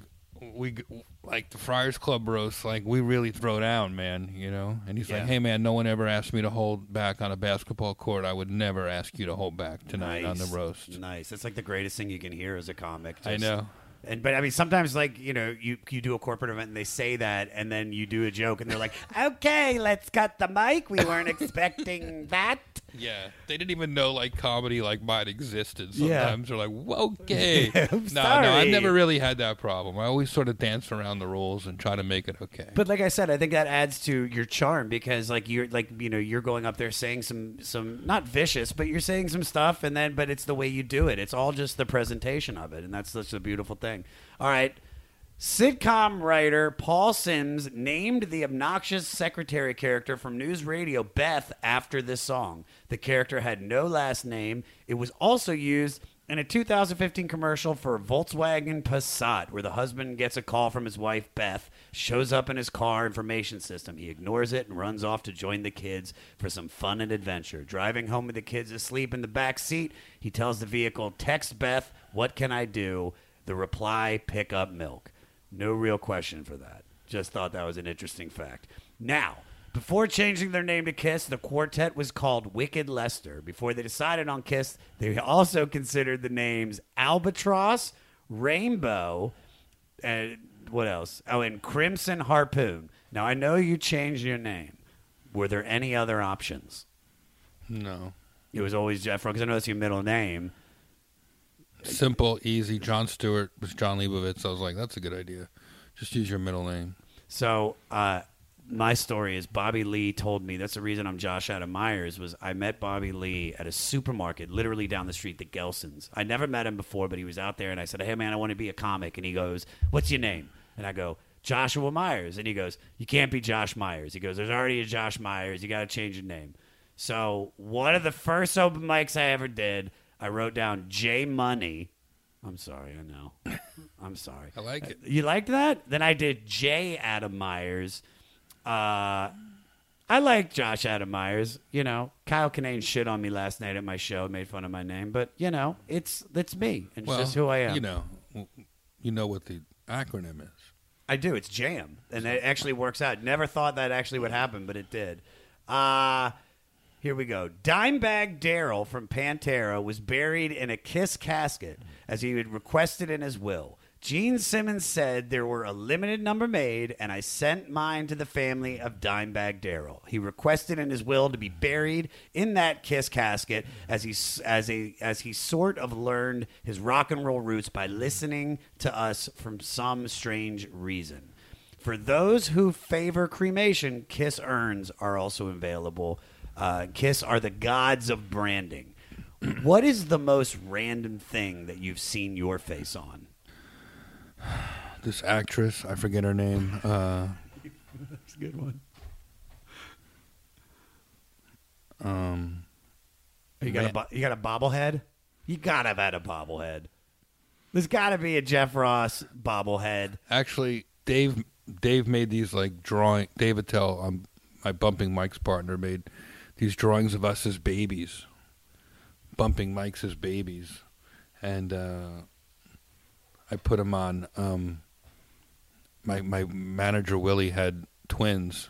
we like the Friars Club roast, like we really throw down, man. You know, and he's Yeah. like, "Hey, man, no one ever asked me to hold back on a basketball court. I would never ask you to hold back tonight on the Nice. roast." Nice. It's like the greatest thing you can hear as a comic. I know. And but I mean, sometimes like you know, you you do a corporate event and they say that, and then you do a joke, and they're like, "Okay, let's cut the mic. We weren't expecting that." Yeah, they didn't even know like comedy like mine existed. Sometimes they're like, "Whoa, okay." no, no, I've never really had that problem. I always sort of dance around the rules and try to make it okay. But like I said, I think that adds to your charm because like you're like you know you're going up there saying some some not vicious, but you're saying some stuff, and then but it's the way you do it. It's all just the presentation of it, and that's such a beautiful thing. All right. Sitcom writer Paul Simms named the obnoxious secretary character from News Radio Beth after this song. The character had no last name. It was also used in a 2015 commercial for Volkswagen Passat, where the husband gets a call from his wife Beth, shows up in his car information system. He ignores it and runs off to join the kids for some fun and adventure. Driving home with the kids asleep in the back seat, he tells the vehicle, "Text Beth, what can I do?" The reply, "Pick up milk." No real question for that. Just thought that was an interesting fact. Now, before changing their name to Kiss, the quartet was called Wicked Lester. Before they decided on Kiss, they also considered the names Albatross, Rainbow, and what else? Oh, and Crimson Harpoon. Now, I know you changed your name. Were there any other options? no, It was always Jeff because I know that's your middle name. Simple, easy. Jon Stewart was Jon Leibowitz. I was like, "That's a good idea. Just use your middle name." So uh, my story is Bobby Lee told me that's the reason I'm Josh Adam Meyers was I met Bobby Lee at a supermarket literally down the street, the Gelsons. I never met him before, but he was out there, and I said, "Hey man, I want to be a comic." And he goes, "What's your name?" And I go, "Joshua Meyers." And he goes, "You can't be Josh Meyers." He goes, "There's already a Josh Myers. You got to change your name." So one of the first open mics I ever did, I wrote down J Money. I'm sorry, I know. I'm sorry. I like it. You liked that? Then I did J. Adam Meyers. Uh, I like Josh Adam Meyers. You know, Kyle Kinane shit on me last night at my show, made fun of my name, but you know, it's it's me. It's Well, just who I am. You know, you know what the acronym is. I do. It's Jam, and it actually works out. Never thought that actually would happen, but it did. Uh here we go. Dimebag Darrell from Pantera was buried in a Kiss casket as he had requested in his will. Gene Simmons said there were a limited number made, and I sent mine to the family of Dimebag Darrell. He requested in his will to be buried in that Kiss casket as he as a as he sort of learned his rock and roll roots by listening to us from some strange reason. For those who favor cremation, Kiss urns are also available. Uh, Kiss are the gods of branding. what is the most random thing that you've seen your face on? This actress, I forget her name. Uh, That's a good one. um, You got a bo- you got a bobblehead. You gotta have had a bobblehead. There's got to be a Jeff Ross bobblehead. actually, Dave Dave made these like drawing. Dave Attell, um, my Bumping Mics partner, made these drawings of us as babies, bumping mics as babies, and uh, I put them on. Um, my my manager Willie had twins,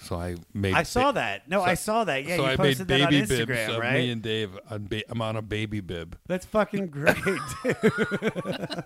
so I made. I saw that. No, so- I saw that. Yeah, so you posted that on baby bibs Instagram, of right? me and Dave. On ba- I'm on a baby bib. That's fucking great.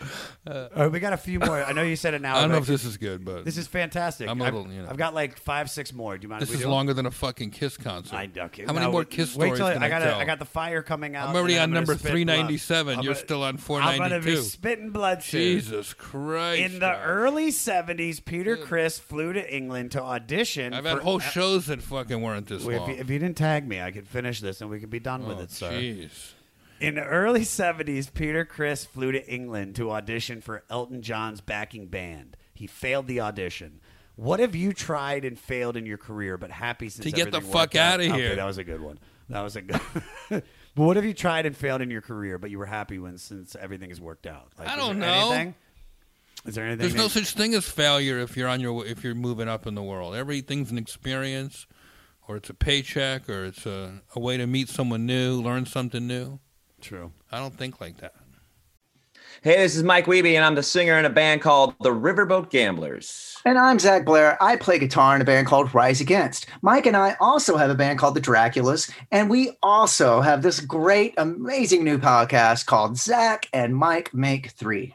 All right, we got a few more. I know you said it now. I don't know if this is good, but This is fantastic. I'm a I've- little, you know. I've got like five, six more. Do you mind? this if we is longer than a fucking Kiss concert. I, okay. How many no, more Kiss wait stories till can I I got tell? I got the fire coming out. I'm already and on gonna number spit 397. blood. You're I'm still on gonna- I'm gonna be 492. spitting blood. Jesus Christ! In the early '70s, Peter Criss flew to England to audition. I've had for- whole shows that fucking weren't this Wait, if, long. you, if you didn't tag me, I could finish this and we could be done with Oh, it, sir. Jeez. In the early 70s, Peter Criss flew to England to audition for Elton John's backing band. He failed the audition. What have you tried and failed in your career, but happy since To get the everything fuck out? outta Okay, here. that was a good one. That was a good. but what have you tried and failed in your career, but you were happy when since everything has worked out? Like, I is don't there know. Anything? Is there anything? There's no that- such thing as failure if you're on your if you're moving up in the world. Everything's an experience, or it's a paycheck, or it's a, a way to meet someone new, learn something new. True. I don't think like that. Hey, this is Mike Wiebe, and I'm the singer in a band called the Riverboat Gamblers. And I'm Zach Blair. I play guitar in a band called Rise Against. Mike and I also have a band called The Draculas, and we also have this great, amazing new podcast called Zach and Mike Make Three.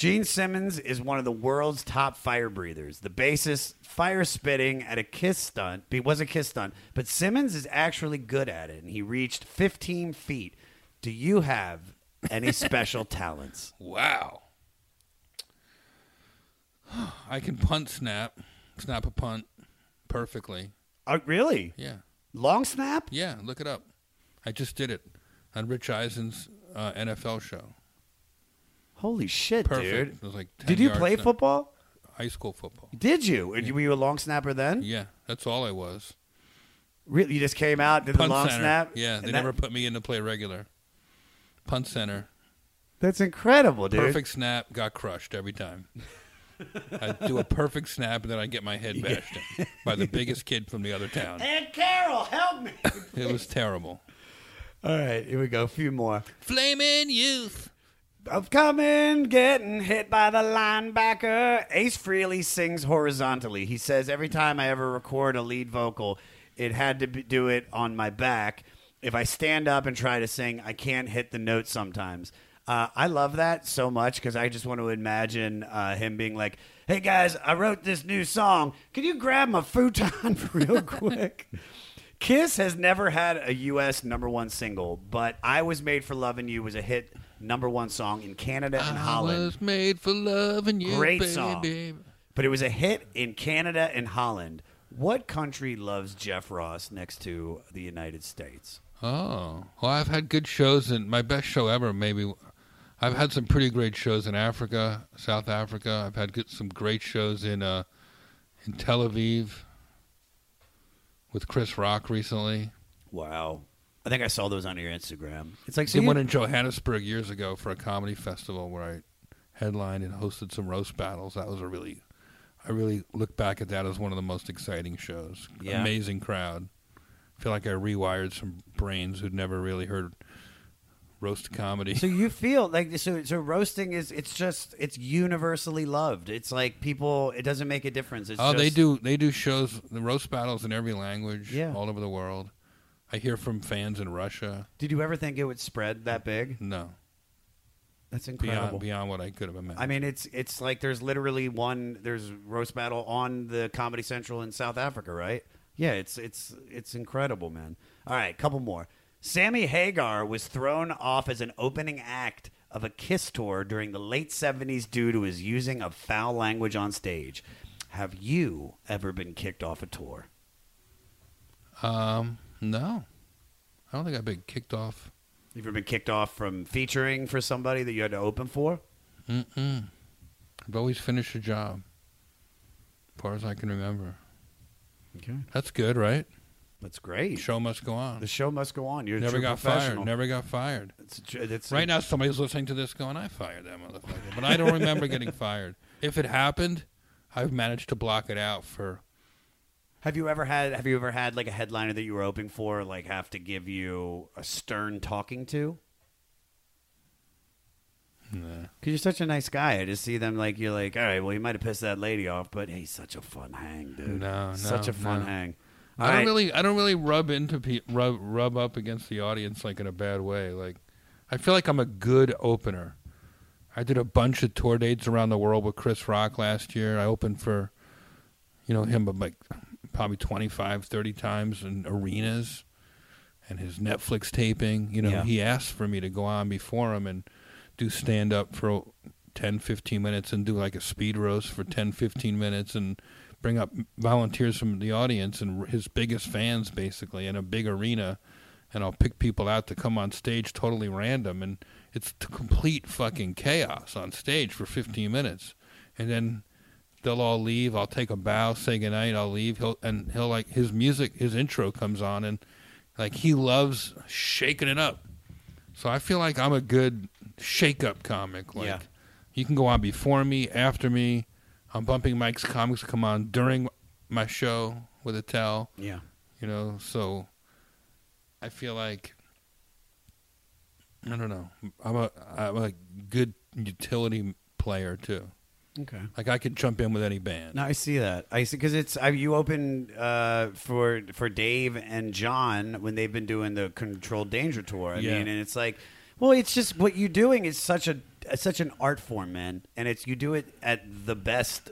Gene Simmons is one of the world's top fire breathers. The bassist fire spitting at a kiss stunt. It was a kiss stunt, but Simmons is actually good at it, and he reached 15 feet. Do you have any special talents? Wow. I can punt snap, snap a punt perfectly. Oh, really? Yeah. Long snap? Yeah, look it up. I just did it on Rich Eisen's uh, NFL show. Holy shit, Perfect. dude! It was like 10 Did you yards play down. football? High school football. Did you? Were you- Were you a long snapper then? Yeah, that's all I was. Really? You just came out, did Punt the long center. snap? Yeah, and they that- never put me in to play regular. Punt center. That's incredible, dude. Perfect snap, got crushed every time. I do a perfect snap and then I get my head bashed in by the biggest kid from the other town. Aunt Carol, help me! It was terrible. All right, here we go. A few more. Flaming youth. Of coming, getting hit by the linebacker. Ace Frehley sings horizontally. He says every time I ever record a lead vocal, it had to be, do it on my back. If I stand up and try to sing, I can't hit the notes sometimes. Uh, I love that so much because I just want to imagine uh, him being like, "Hey guys, I wrote this new song. Can you grab my futon real quick?" Kiss has never had a U.S. number one single, but "I Was Made for Loving You" was a hit number one song in Canada and I Holland. was made for loving you, Great baby. song. But it was a hit in Canada and Holland. What country loves Jeff Ross next to the United States? Oh, well, I've had good shows, and my best show ever, maybe. I've had some pretty great shows in Africa, South Africa. I've had good, some great shows in uh, in Tel Aviv with Chris Rock recently. Wow. I think I saw those on your Instagram. It's like I so did you- one in Johannesburg years ago for a comedy festival where I headlined and hosted some roast battles. That was a really, I really look back at that as one of the most exciting shows. Yeah. Amazing crowd. feel like I rewired some brains who'd never really heard roast comedy. So you feel like so so roasting is it's just it's universally loved. It's like people it doesn't make a difference. It's oh, they do. They do shows, the roast battles in every language, Yeah. all over the world. I hear from fans in Russia. Did you ever think it would spread that big? No, That's incredible. beyond beyond what I could have imagined. I mean, it's it's like there's literally one there's roast battle on the Comedy Central in South Africa, right? Yeah, it's it's it's incredible, man. All right, couple more. Sammy Hagar was thrown off as an opening act of a Kiss tour during the late 70s due to his using of foul language on stage. Have you ever been kicked off a tour? um, no, I don't think I've been kicked off. You've ever been kicked off from featuring for somebody that you had to open for? Mm-mm. I've always finished a job, as far as I can remember. Okay. That's good, right? That's great. The show must go on. The show must go on. You're a never got fired. Never got fired. It's, it's right now, somebody's listening to this going, "I fired that motherfucker," but I don't remember getting fired. If it happened, I've managed to block it out for. Have you ever had Have you ever had like a headliner that you were opening for, like have to give you a stern talking to? Nah. Because you're such a nice guy. I just see them like you're like, all right, well, you might have pissed that lady off, but hey, such a fun hang, dude. No, no, such a fun no. hang. I All don't right. really, I don't really rub into pe- rub rub up against the audience like in a bad way. Like, I feel like I'm a good opener. I did a bunch of tour dates around the world with Chris Rock last year. I opened for, you know, him but like probably 25, 30 times in arenas, and his Netflix taping. You know, Yeah. he asked for me to go on before him and do stand up for 10, 15 minutes and do like a speed roast for 10, 15 minutes and bring up volunteers from the audience and his biggest fans basically in a big arena and I'll pick people out to come on stage totally random and it's complete fucking chaos on stage for 15 minutes and then they'll all leave. I'll take a bow say goodnight I'll leave. He'll and he'll like his music his intro comes on and like he loves shaking it up. So I feel like I'm a good shake up comic. Like Yeah. you can go on before me after me. I'm bumping Mike's comics come on during my show with a towel. Yeah. you know so i feel like i don't know. I'm a i'm a good utility player too Okay. like i could jump in with any band No, I see that. I see because it's I, you opened uh, for for Dave and John when they've been doing the Controlled Danger tour. I Yeah. mean, and it's like, well, it's just what you're doing is such a it's such an art form, man, and it's you do it at the best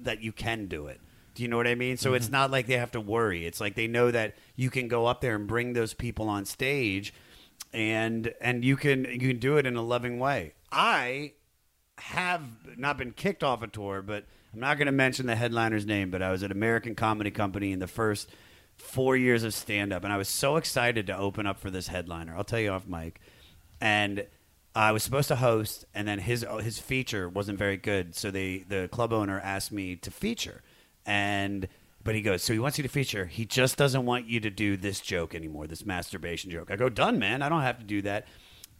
that you can do it. Do you know what I mean? So it's not like they have to worry. It's like they know that you can go up there and bring those people on stage, and and you can you can do it in a loving way. I have not been kicked off a tour, but I'm not going to mention the headliner's name. But I was at American Comedy Company in the first four years of stand up, and I was so excited to open up for this headliner. I'll tell you off mic, and I was supposed to host, and then his his feature wasn't very good, so they the club owner asked me to feature, and. But he goes, so he wants you to feature. He just doesn't want you to do this joke anymore, this masturbation joke. I go, done, man. I don't have to do that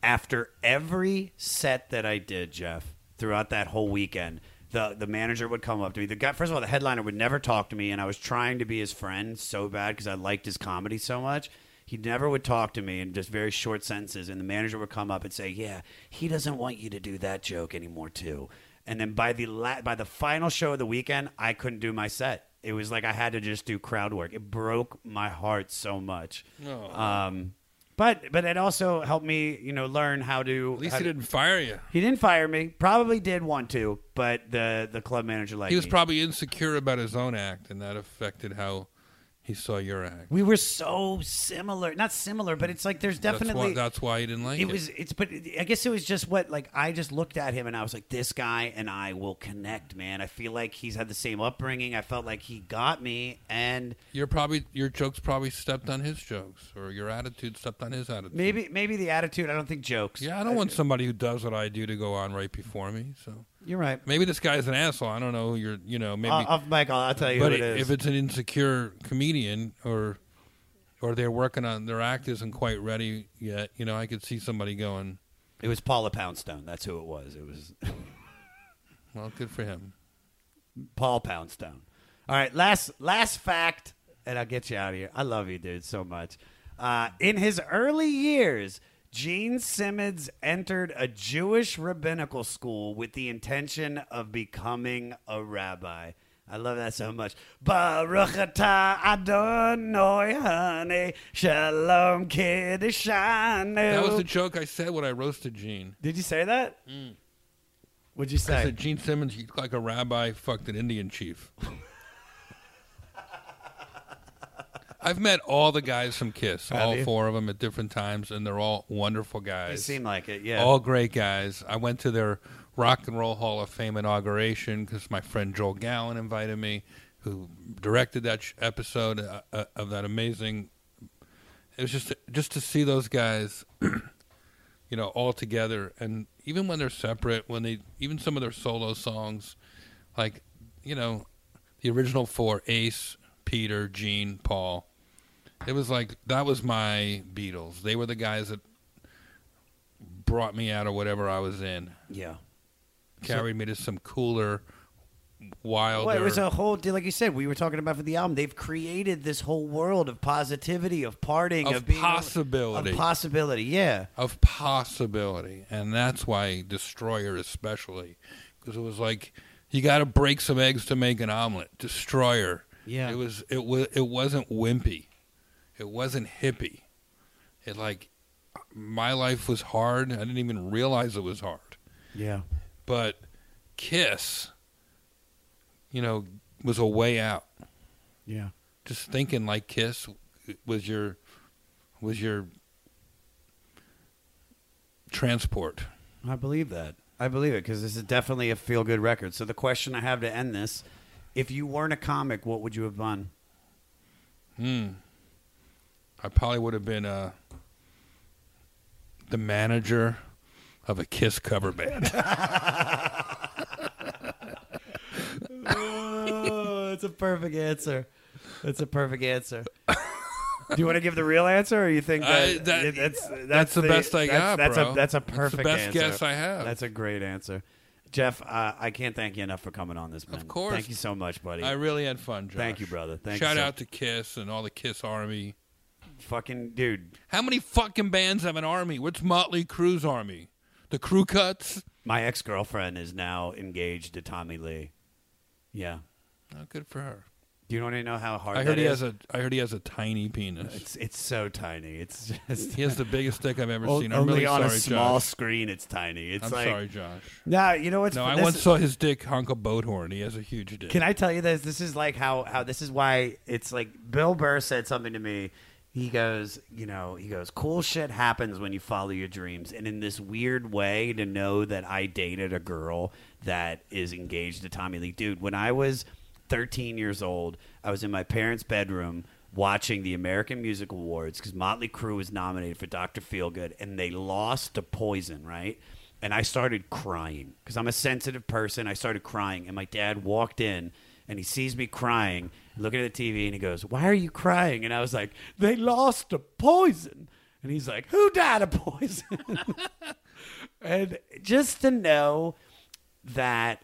after every set that I did, Jeff, throughout that whole weekend, the the manager would come up to me. The guy, first of all, the headliner would never talk to me, and I was trying to be his friend so bad because I liked his comedy so much. He never would talk to me in just very short sentences, and the manager would come up and say, "Yeah, he doesn't want you to do that joke anymore, too." And then by the la- by the final show of the weekend, I couldn't do my set. It was like I had to just do crowd work. It broke my heart so much. Oh. Um, but but it also helped me, you know, learn how to. at least he to- didn't fire you He didn't fire me. Probably did want to, but the the club manager liked he was me. probably insecure about his own act and that affected how he saw your act. We were so similar, not similar, but it's like there's that's definitely why, that's why he didn't like it, it. was it's but I guess it was just what like I just looked at him and I was like this guy and I will connect man. I feel like he's had the same upbringing. I felt like he got me and You're probably your jokes probably stepped on his jokes, or your attitude stepped on his attitude. maybe maybe the attitude. I don't think jokes. Yeah, I don't uh, want somebody who does what I do to go on right before me. So you're right maybe this guy's an asshole. I don't know. who You're, you know, maybe. I'll, I'll tell you but who it is if it's an insecure comedian, or or they're working on their act isn't quite ready yet, you know, I could see somebody going, it was Paula Poundstone that's who it was it was "Well, good for him." Paul Poundstone. All right, last last fact, and I'll get you out of here. I love you, dude, so much. Uh, in his early years, Gene Simmons entered a Jewish rabbinical school with the intention of becoming a rabbi. I love that so much. Baruch atah Adonai honey, shalom kiddishanu. That was the joke I said when I roasted Gene. Did you say that? Mm. What'd you say? I said Gene Simmons, look like a rabbi fucked an Indian chief. I've met all the guys from Kiss, Have all you? four of them at different times, and they're all wonderful guys. They seem like it, yeah. All great guys. I went to their Rock and Roll Hall of Fame inauguration because my friend Joel Gallen invited me, who directed that sh- episode uh, uh, of that amazing. It was just just to see those guys, you know, all together, and even when they're separate, when they even some of their solo songs, like you know, the original four: Ace, Peter, Gene, Paul. It was like that was my Beatles. They were the guys that brought me out of whatever I was in. Yeah. Carried me to some cooler, wilder. Well, it was a whole deal, like you said. We were talking about for the album. They've created this whole world of positivity, of partying, Of of, being possibility. of possibility. Yeah, of possibility, and that's why Destroyer especially, because it was like you got to break some eggs to make an omelet. Destroyer. Yeah. It was. It was. It wasn't wimpy. It wasn't hippie. It like my life was hard. I didn't even realize it was hard. yeah. But Kiss, you know, was a way out. Yeah. Just thinking like Kiss was your was your transport. I believe that. I believe it because this is definitely a feel good record. So the question I have to end this: If you weren't a comic, what would you have done? Hmm. I probably would have been uh, the manager of a Kiss cover band. oh, that's a perfect answer. That's a perfect answer. Do you want to give the real answer, or you think that, I- that- that's, that's that's the best I that's, got, That's bro. a that's a That's the perfect best answer. guess I have. That's a great answer, Jeff. Uh, I can't thank you enough for coming on this. Man. Of course. Thank you so much, buddy. I really had fun, Josh. Thank you, brother. Thank Shout you so- out to Kiss and all the Kiss Army. Fucking dude. How many fucking bands have an army? What's Motley Crue's army? The Crew Cuts? My ex girlfriend is now engaged to Tommy Lee. Yeah. Oh, good for her. Do you want to know how hard I that heard he is? has a. I heard he has a tiny penis. It's it's so tiny. It's just He has the biggest dick I've ever O- seen. I'm only really on sorry, a small Josh. screen. It's tiny. It's I'm like, sorry, Josh. Nah, you know what's No, fu- I once is- saw his dick hunk a boat horn. He has a huge dick. Can I tell you this? This is like how how this is why it's like Bill Burr said something to me. He goes, you know, he goes, cool shit happens when you follow your dreams. And in this weird way, to know that I dated a girl that is engaged to Tommy Lee. Dude, when I was 13 years old, I was in my parents' bedroom watching the American Music Awards because Motley Crue was nominated for Dr. Feelgood and they lost to Poison, right? And I started crying because I'm a sensitive person. I started crying, and my dad walked in and he sees me crying, looking at the TV, and he goes, "Why are you crying?" And I was like, "They lost to Poison." And he's like, "Who died of poison?" and just to know that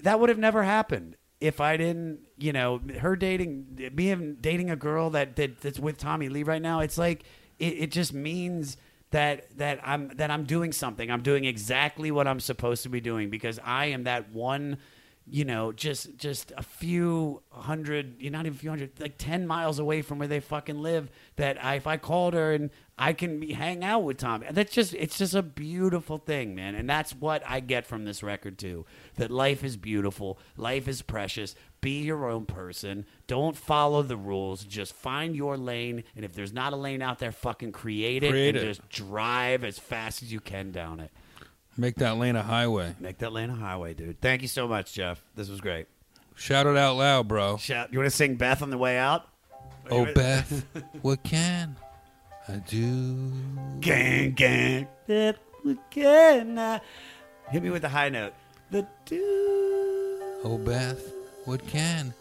that would have never happened if I didn't, you know, her dating me and dating a girl that, that that's with Tommy Lee right now. It's like it, it just means that that I'm that I'm doing something. I'm doing exactly what I'm supposed to be doing because I am that one. You know, just just a few hundred, you're not even a few hundred, like ten miles away from where they fucking live. That I, if I called her and I can be, hang out with Tom, that's just it's just a beautiful thing, man. And that's what I get from this record too. That life is beautiful, life is precious. Be your own person. Don't follow the rules. Just find your lane. And if there's not a lane out there, fucking create it Create and it. just drive as fast as you can down it. Make that lane a highway. Make that lane a highway, dude. Thank you so much, Jeff. This was great. Shout it out loud, bro. Shout. You want to sing Beth on the way out? Oh, Beth, what can I do? Gang, gang. Beth, what can I? Hit me with the high note. The do. Oh, Beth, what can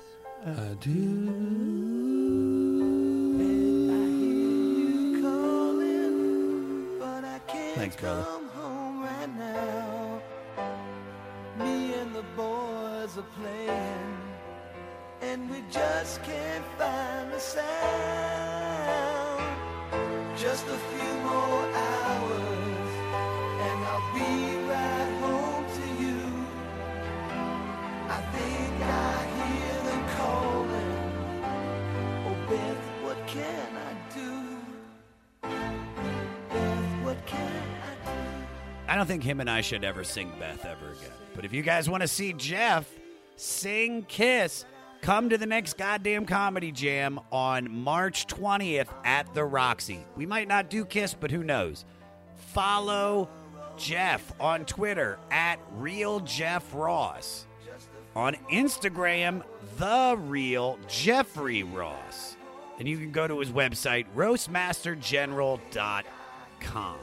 I do? Thanks, brother. Are playing, and we just can't find the sound. Just a few more hours, and I'll be right home to you. I think I hear them calling. Oh, Beth, what can I do? Beth, what can I do? I don't think him and I should ever sing Beth ever again. But if you guys want to see Jeff sing Kiss, come to the next goddamn comedy jam on March 20th at the Roxy. We might not do Kiss, but who knows? Follow Jeff on Twitter at Real Jeff Ross. On Instagram, The Real Jeffrey Ross. And you can go to his website, roastmastergeneral.com.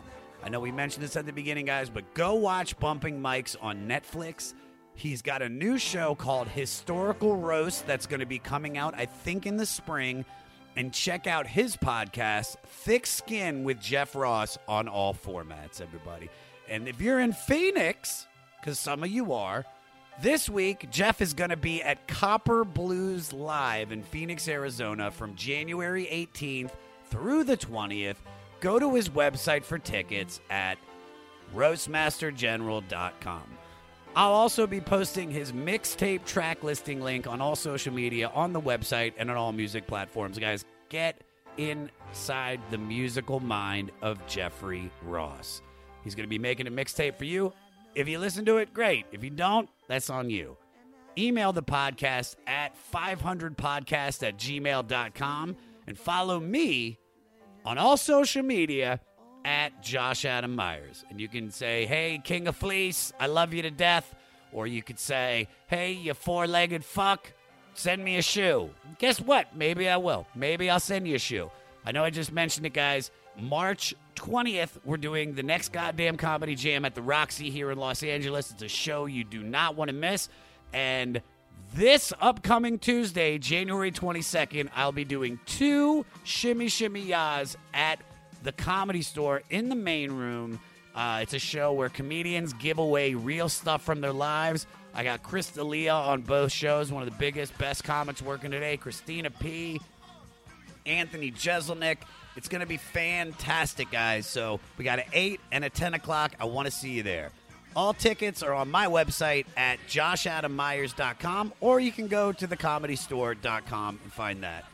I know we mentioned this at the beginning, guys, but go watch Bumping Mics on Netflix. He's got a new show called Historical Roast that's going to be coming out, I think, in the spring. and check out his podcast, Thick Skin with Jeff Ross, on all formats, everybody. And if you're in Phoenix, because some of you are, this week, Jeff is going to be at Copper Blues Live in Phoenix, Arizona from January 18th through the 20th. Go to his website for tickets at roastmastergeneral.com. I'll also be posting his mixtape track listing link on all social media, on the website, and on all music platforms. Guys, get inside the musical mind of Jeffrey Ross. He's going to be making a mixtape for you. If you listen to it, great. If you don't, that's on you. Email the podcast at 500podcast at gmail.com and follow me on all social media at Josh Adam Meyers. And you can say, hey, King of Fleece, I love you to death. Or you could say, hey, you four legged fuck, send me a shoe. Guess what? Maybe I will. Maybe I'll send you a shoe. I know I just mentioned it, guys. March 20th, we're doing the next goddamn comedy jam at the Roxy here in Los Angeles. It's a show you do not want to miss. And this upcoming Tuesday, January 22nd, I'll be doing two Shimmy Shimmy Yas at the Comedy Store in the main room. Uh, it's a show where comedians give away real stuff from their lives. I got Chris D'Elia on both shows, one of the biggest, best comics working today. Christina P. Anthony Jeselnik. It's going to be fantastic, guys. So we got an 8 and a 10 o'clock. I want to see you there. All tickets are on my website at joshadammeyers.com, or you can go to thecomedystore.com and find that.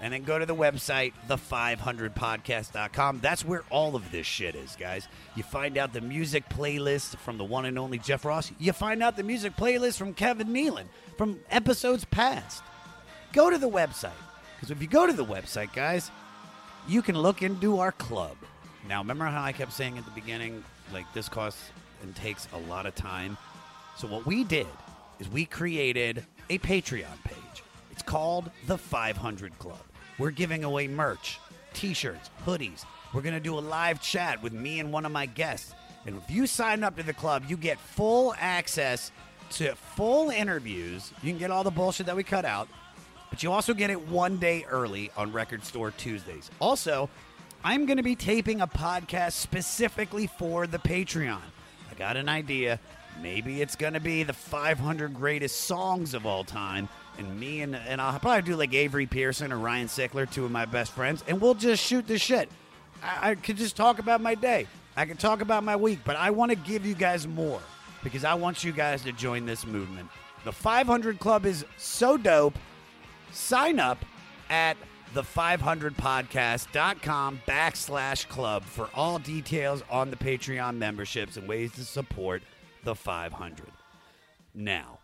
And then go to the website, the500podcast.com. That's where all of this shit is, guys. You find out the music playlist from the one and only Jeff Ross. You find out the music playlist from Kevin Nealon from episodes past. Go to the website. Because if you go to the website, guys, you can look into our club. Now, remember how I kept saying at the beginning, like, this costs and takes a lot of time? So, what we did is we created a Patreon page. It's called the 500 Club. We're giving away merch, t shirts, hoodies. We're going to do a live chat with me and one of my guests. And if you sign up to the club, you get full access to full interviews. You can get all the bullshit that we cut out, but you also get it one day early on Record Store Tuesdays. Also, I'm going to be taping a podcast specifically for the Patreon. I got an idea. Maybe it's going to be the 500 greatest songs of all time. And me and, and I'll probably do like Avery Pearson or Ryan Sickler, two of my best friends, and we'll just shoot the shit. I, I could just talk about my day. I could talk about my week, but I want to give you guys more because I want you guys to join this movement. The 500 Club is so dope. Sign up at the500podcast.com backslash club for all details on the Patreon memberships and ways to support the 500. Now,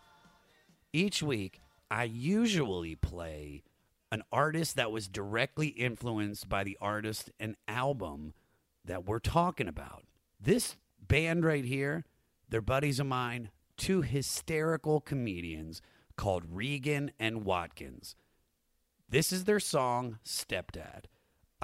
each week, I usually play an artist that was directly influenced by the artist and album that we're talking about. This band right here, they're buddies of mine, two hysterical comedians called Regan and Watkins. This is their song, Stepdad.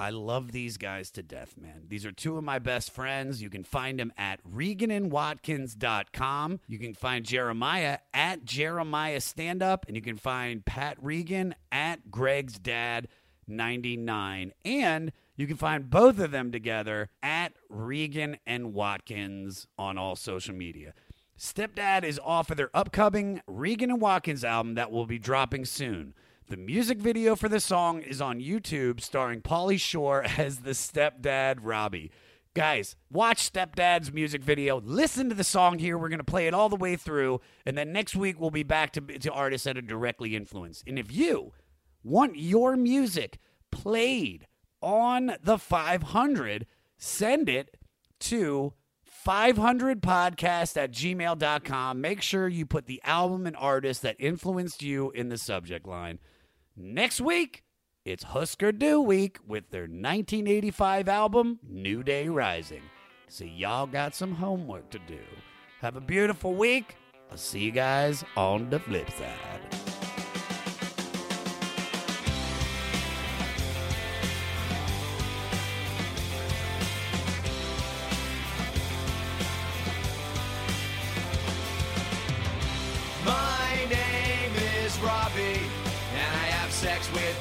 I love these guys to death, man. These are two of my best friends. You can find them at ReganandWatkins.com. You can find Jeremiah at Jeremiah Stand Up, and you can find Pat Regan at Greg's Dad 99. And you can find both of them together at Regan and Watkins on all social media. Stepdad is off of their upcoming Regan and Watkins album that will be dropping soon. The music video for the song is on YouTube, starring Pauly Shore as the stepdad Robbie. Guys, watch Stepdad's music video. Listen to the song here. We're going to play it all the way through. And then next week, we'll be back to, to artists that are directly influenced. And if you want your music played on the 500, send it to 500podcast at gmail.com. Make sure you put the album and artist that influenced you in the subject line. Next week, it's Husker Du week with their 1985 album, New Day Rising. So, y'all got some homework to do. Have a beautiful week. I'll see you guys on the flip side.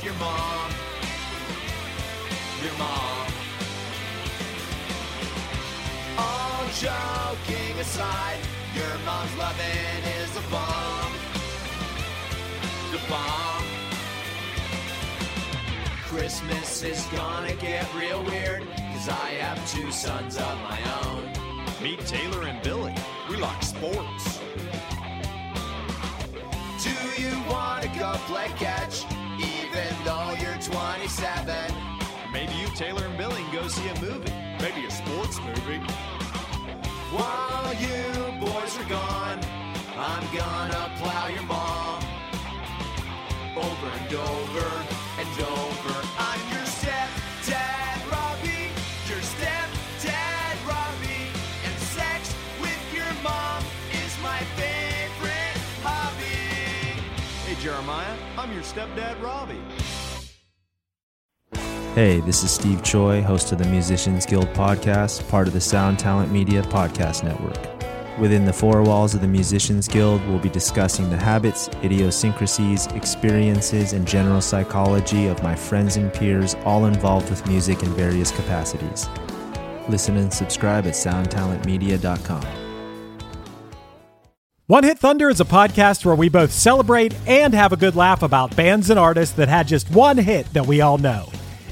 Your mom. your mom. All joking aside, your mom's loving is a bomb. The bomb. Christmas is gonna get real weird, cause I have two sons of my own. Meet Taylor and Billy. We like sports. Do you wanna go play catch, Taylor and Billy, can go see a movie. Maybe a sports movie. While you boys are gone, I'm gonna plow your mom over and over and over. I'm your stepdad, Robbie. Your stepdad, Robbie. And sex with your mom is my favorite hobby. Hey, Jeremiah, I'm your stepdad, Robbie. Hey, this is Steve Choi, host of the Musicians Guild podcast, part of the Sound Talent Media Podcast Network. Within the four walls of the Musicians Guild, we'll be discussing the habits, idiosyncrasies, experiences, and general psychology of my friends and peers, all involved with music in various capacities. Listen and subscribe at soundtalentmedia.com. One Hit Thunder is a podcast where we both celebrate and have a good laugh about bands and artists that had just one hit that we all know.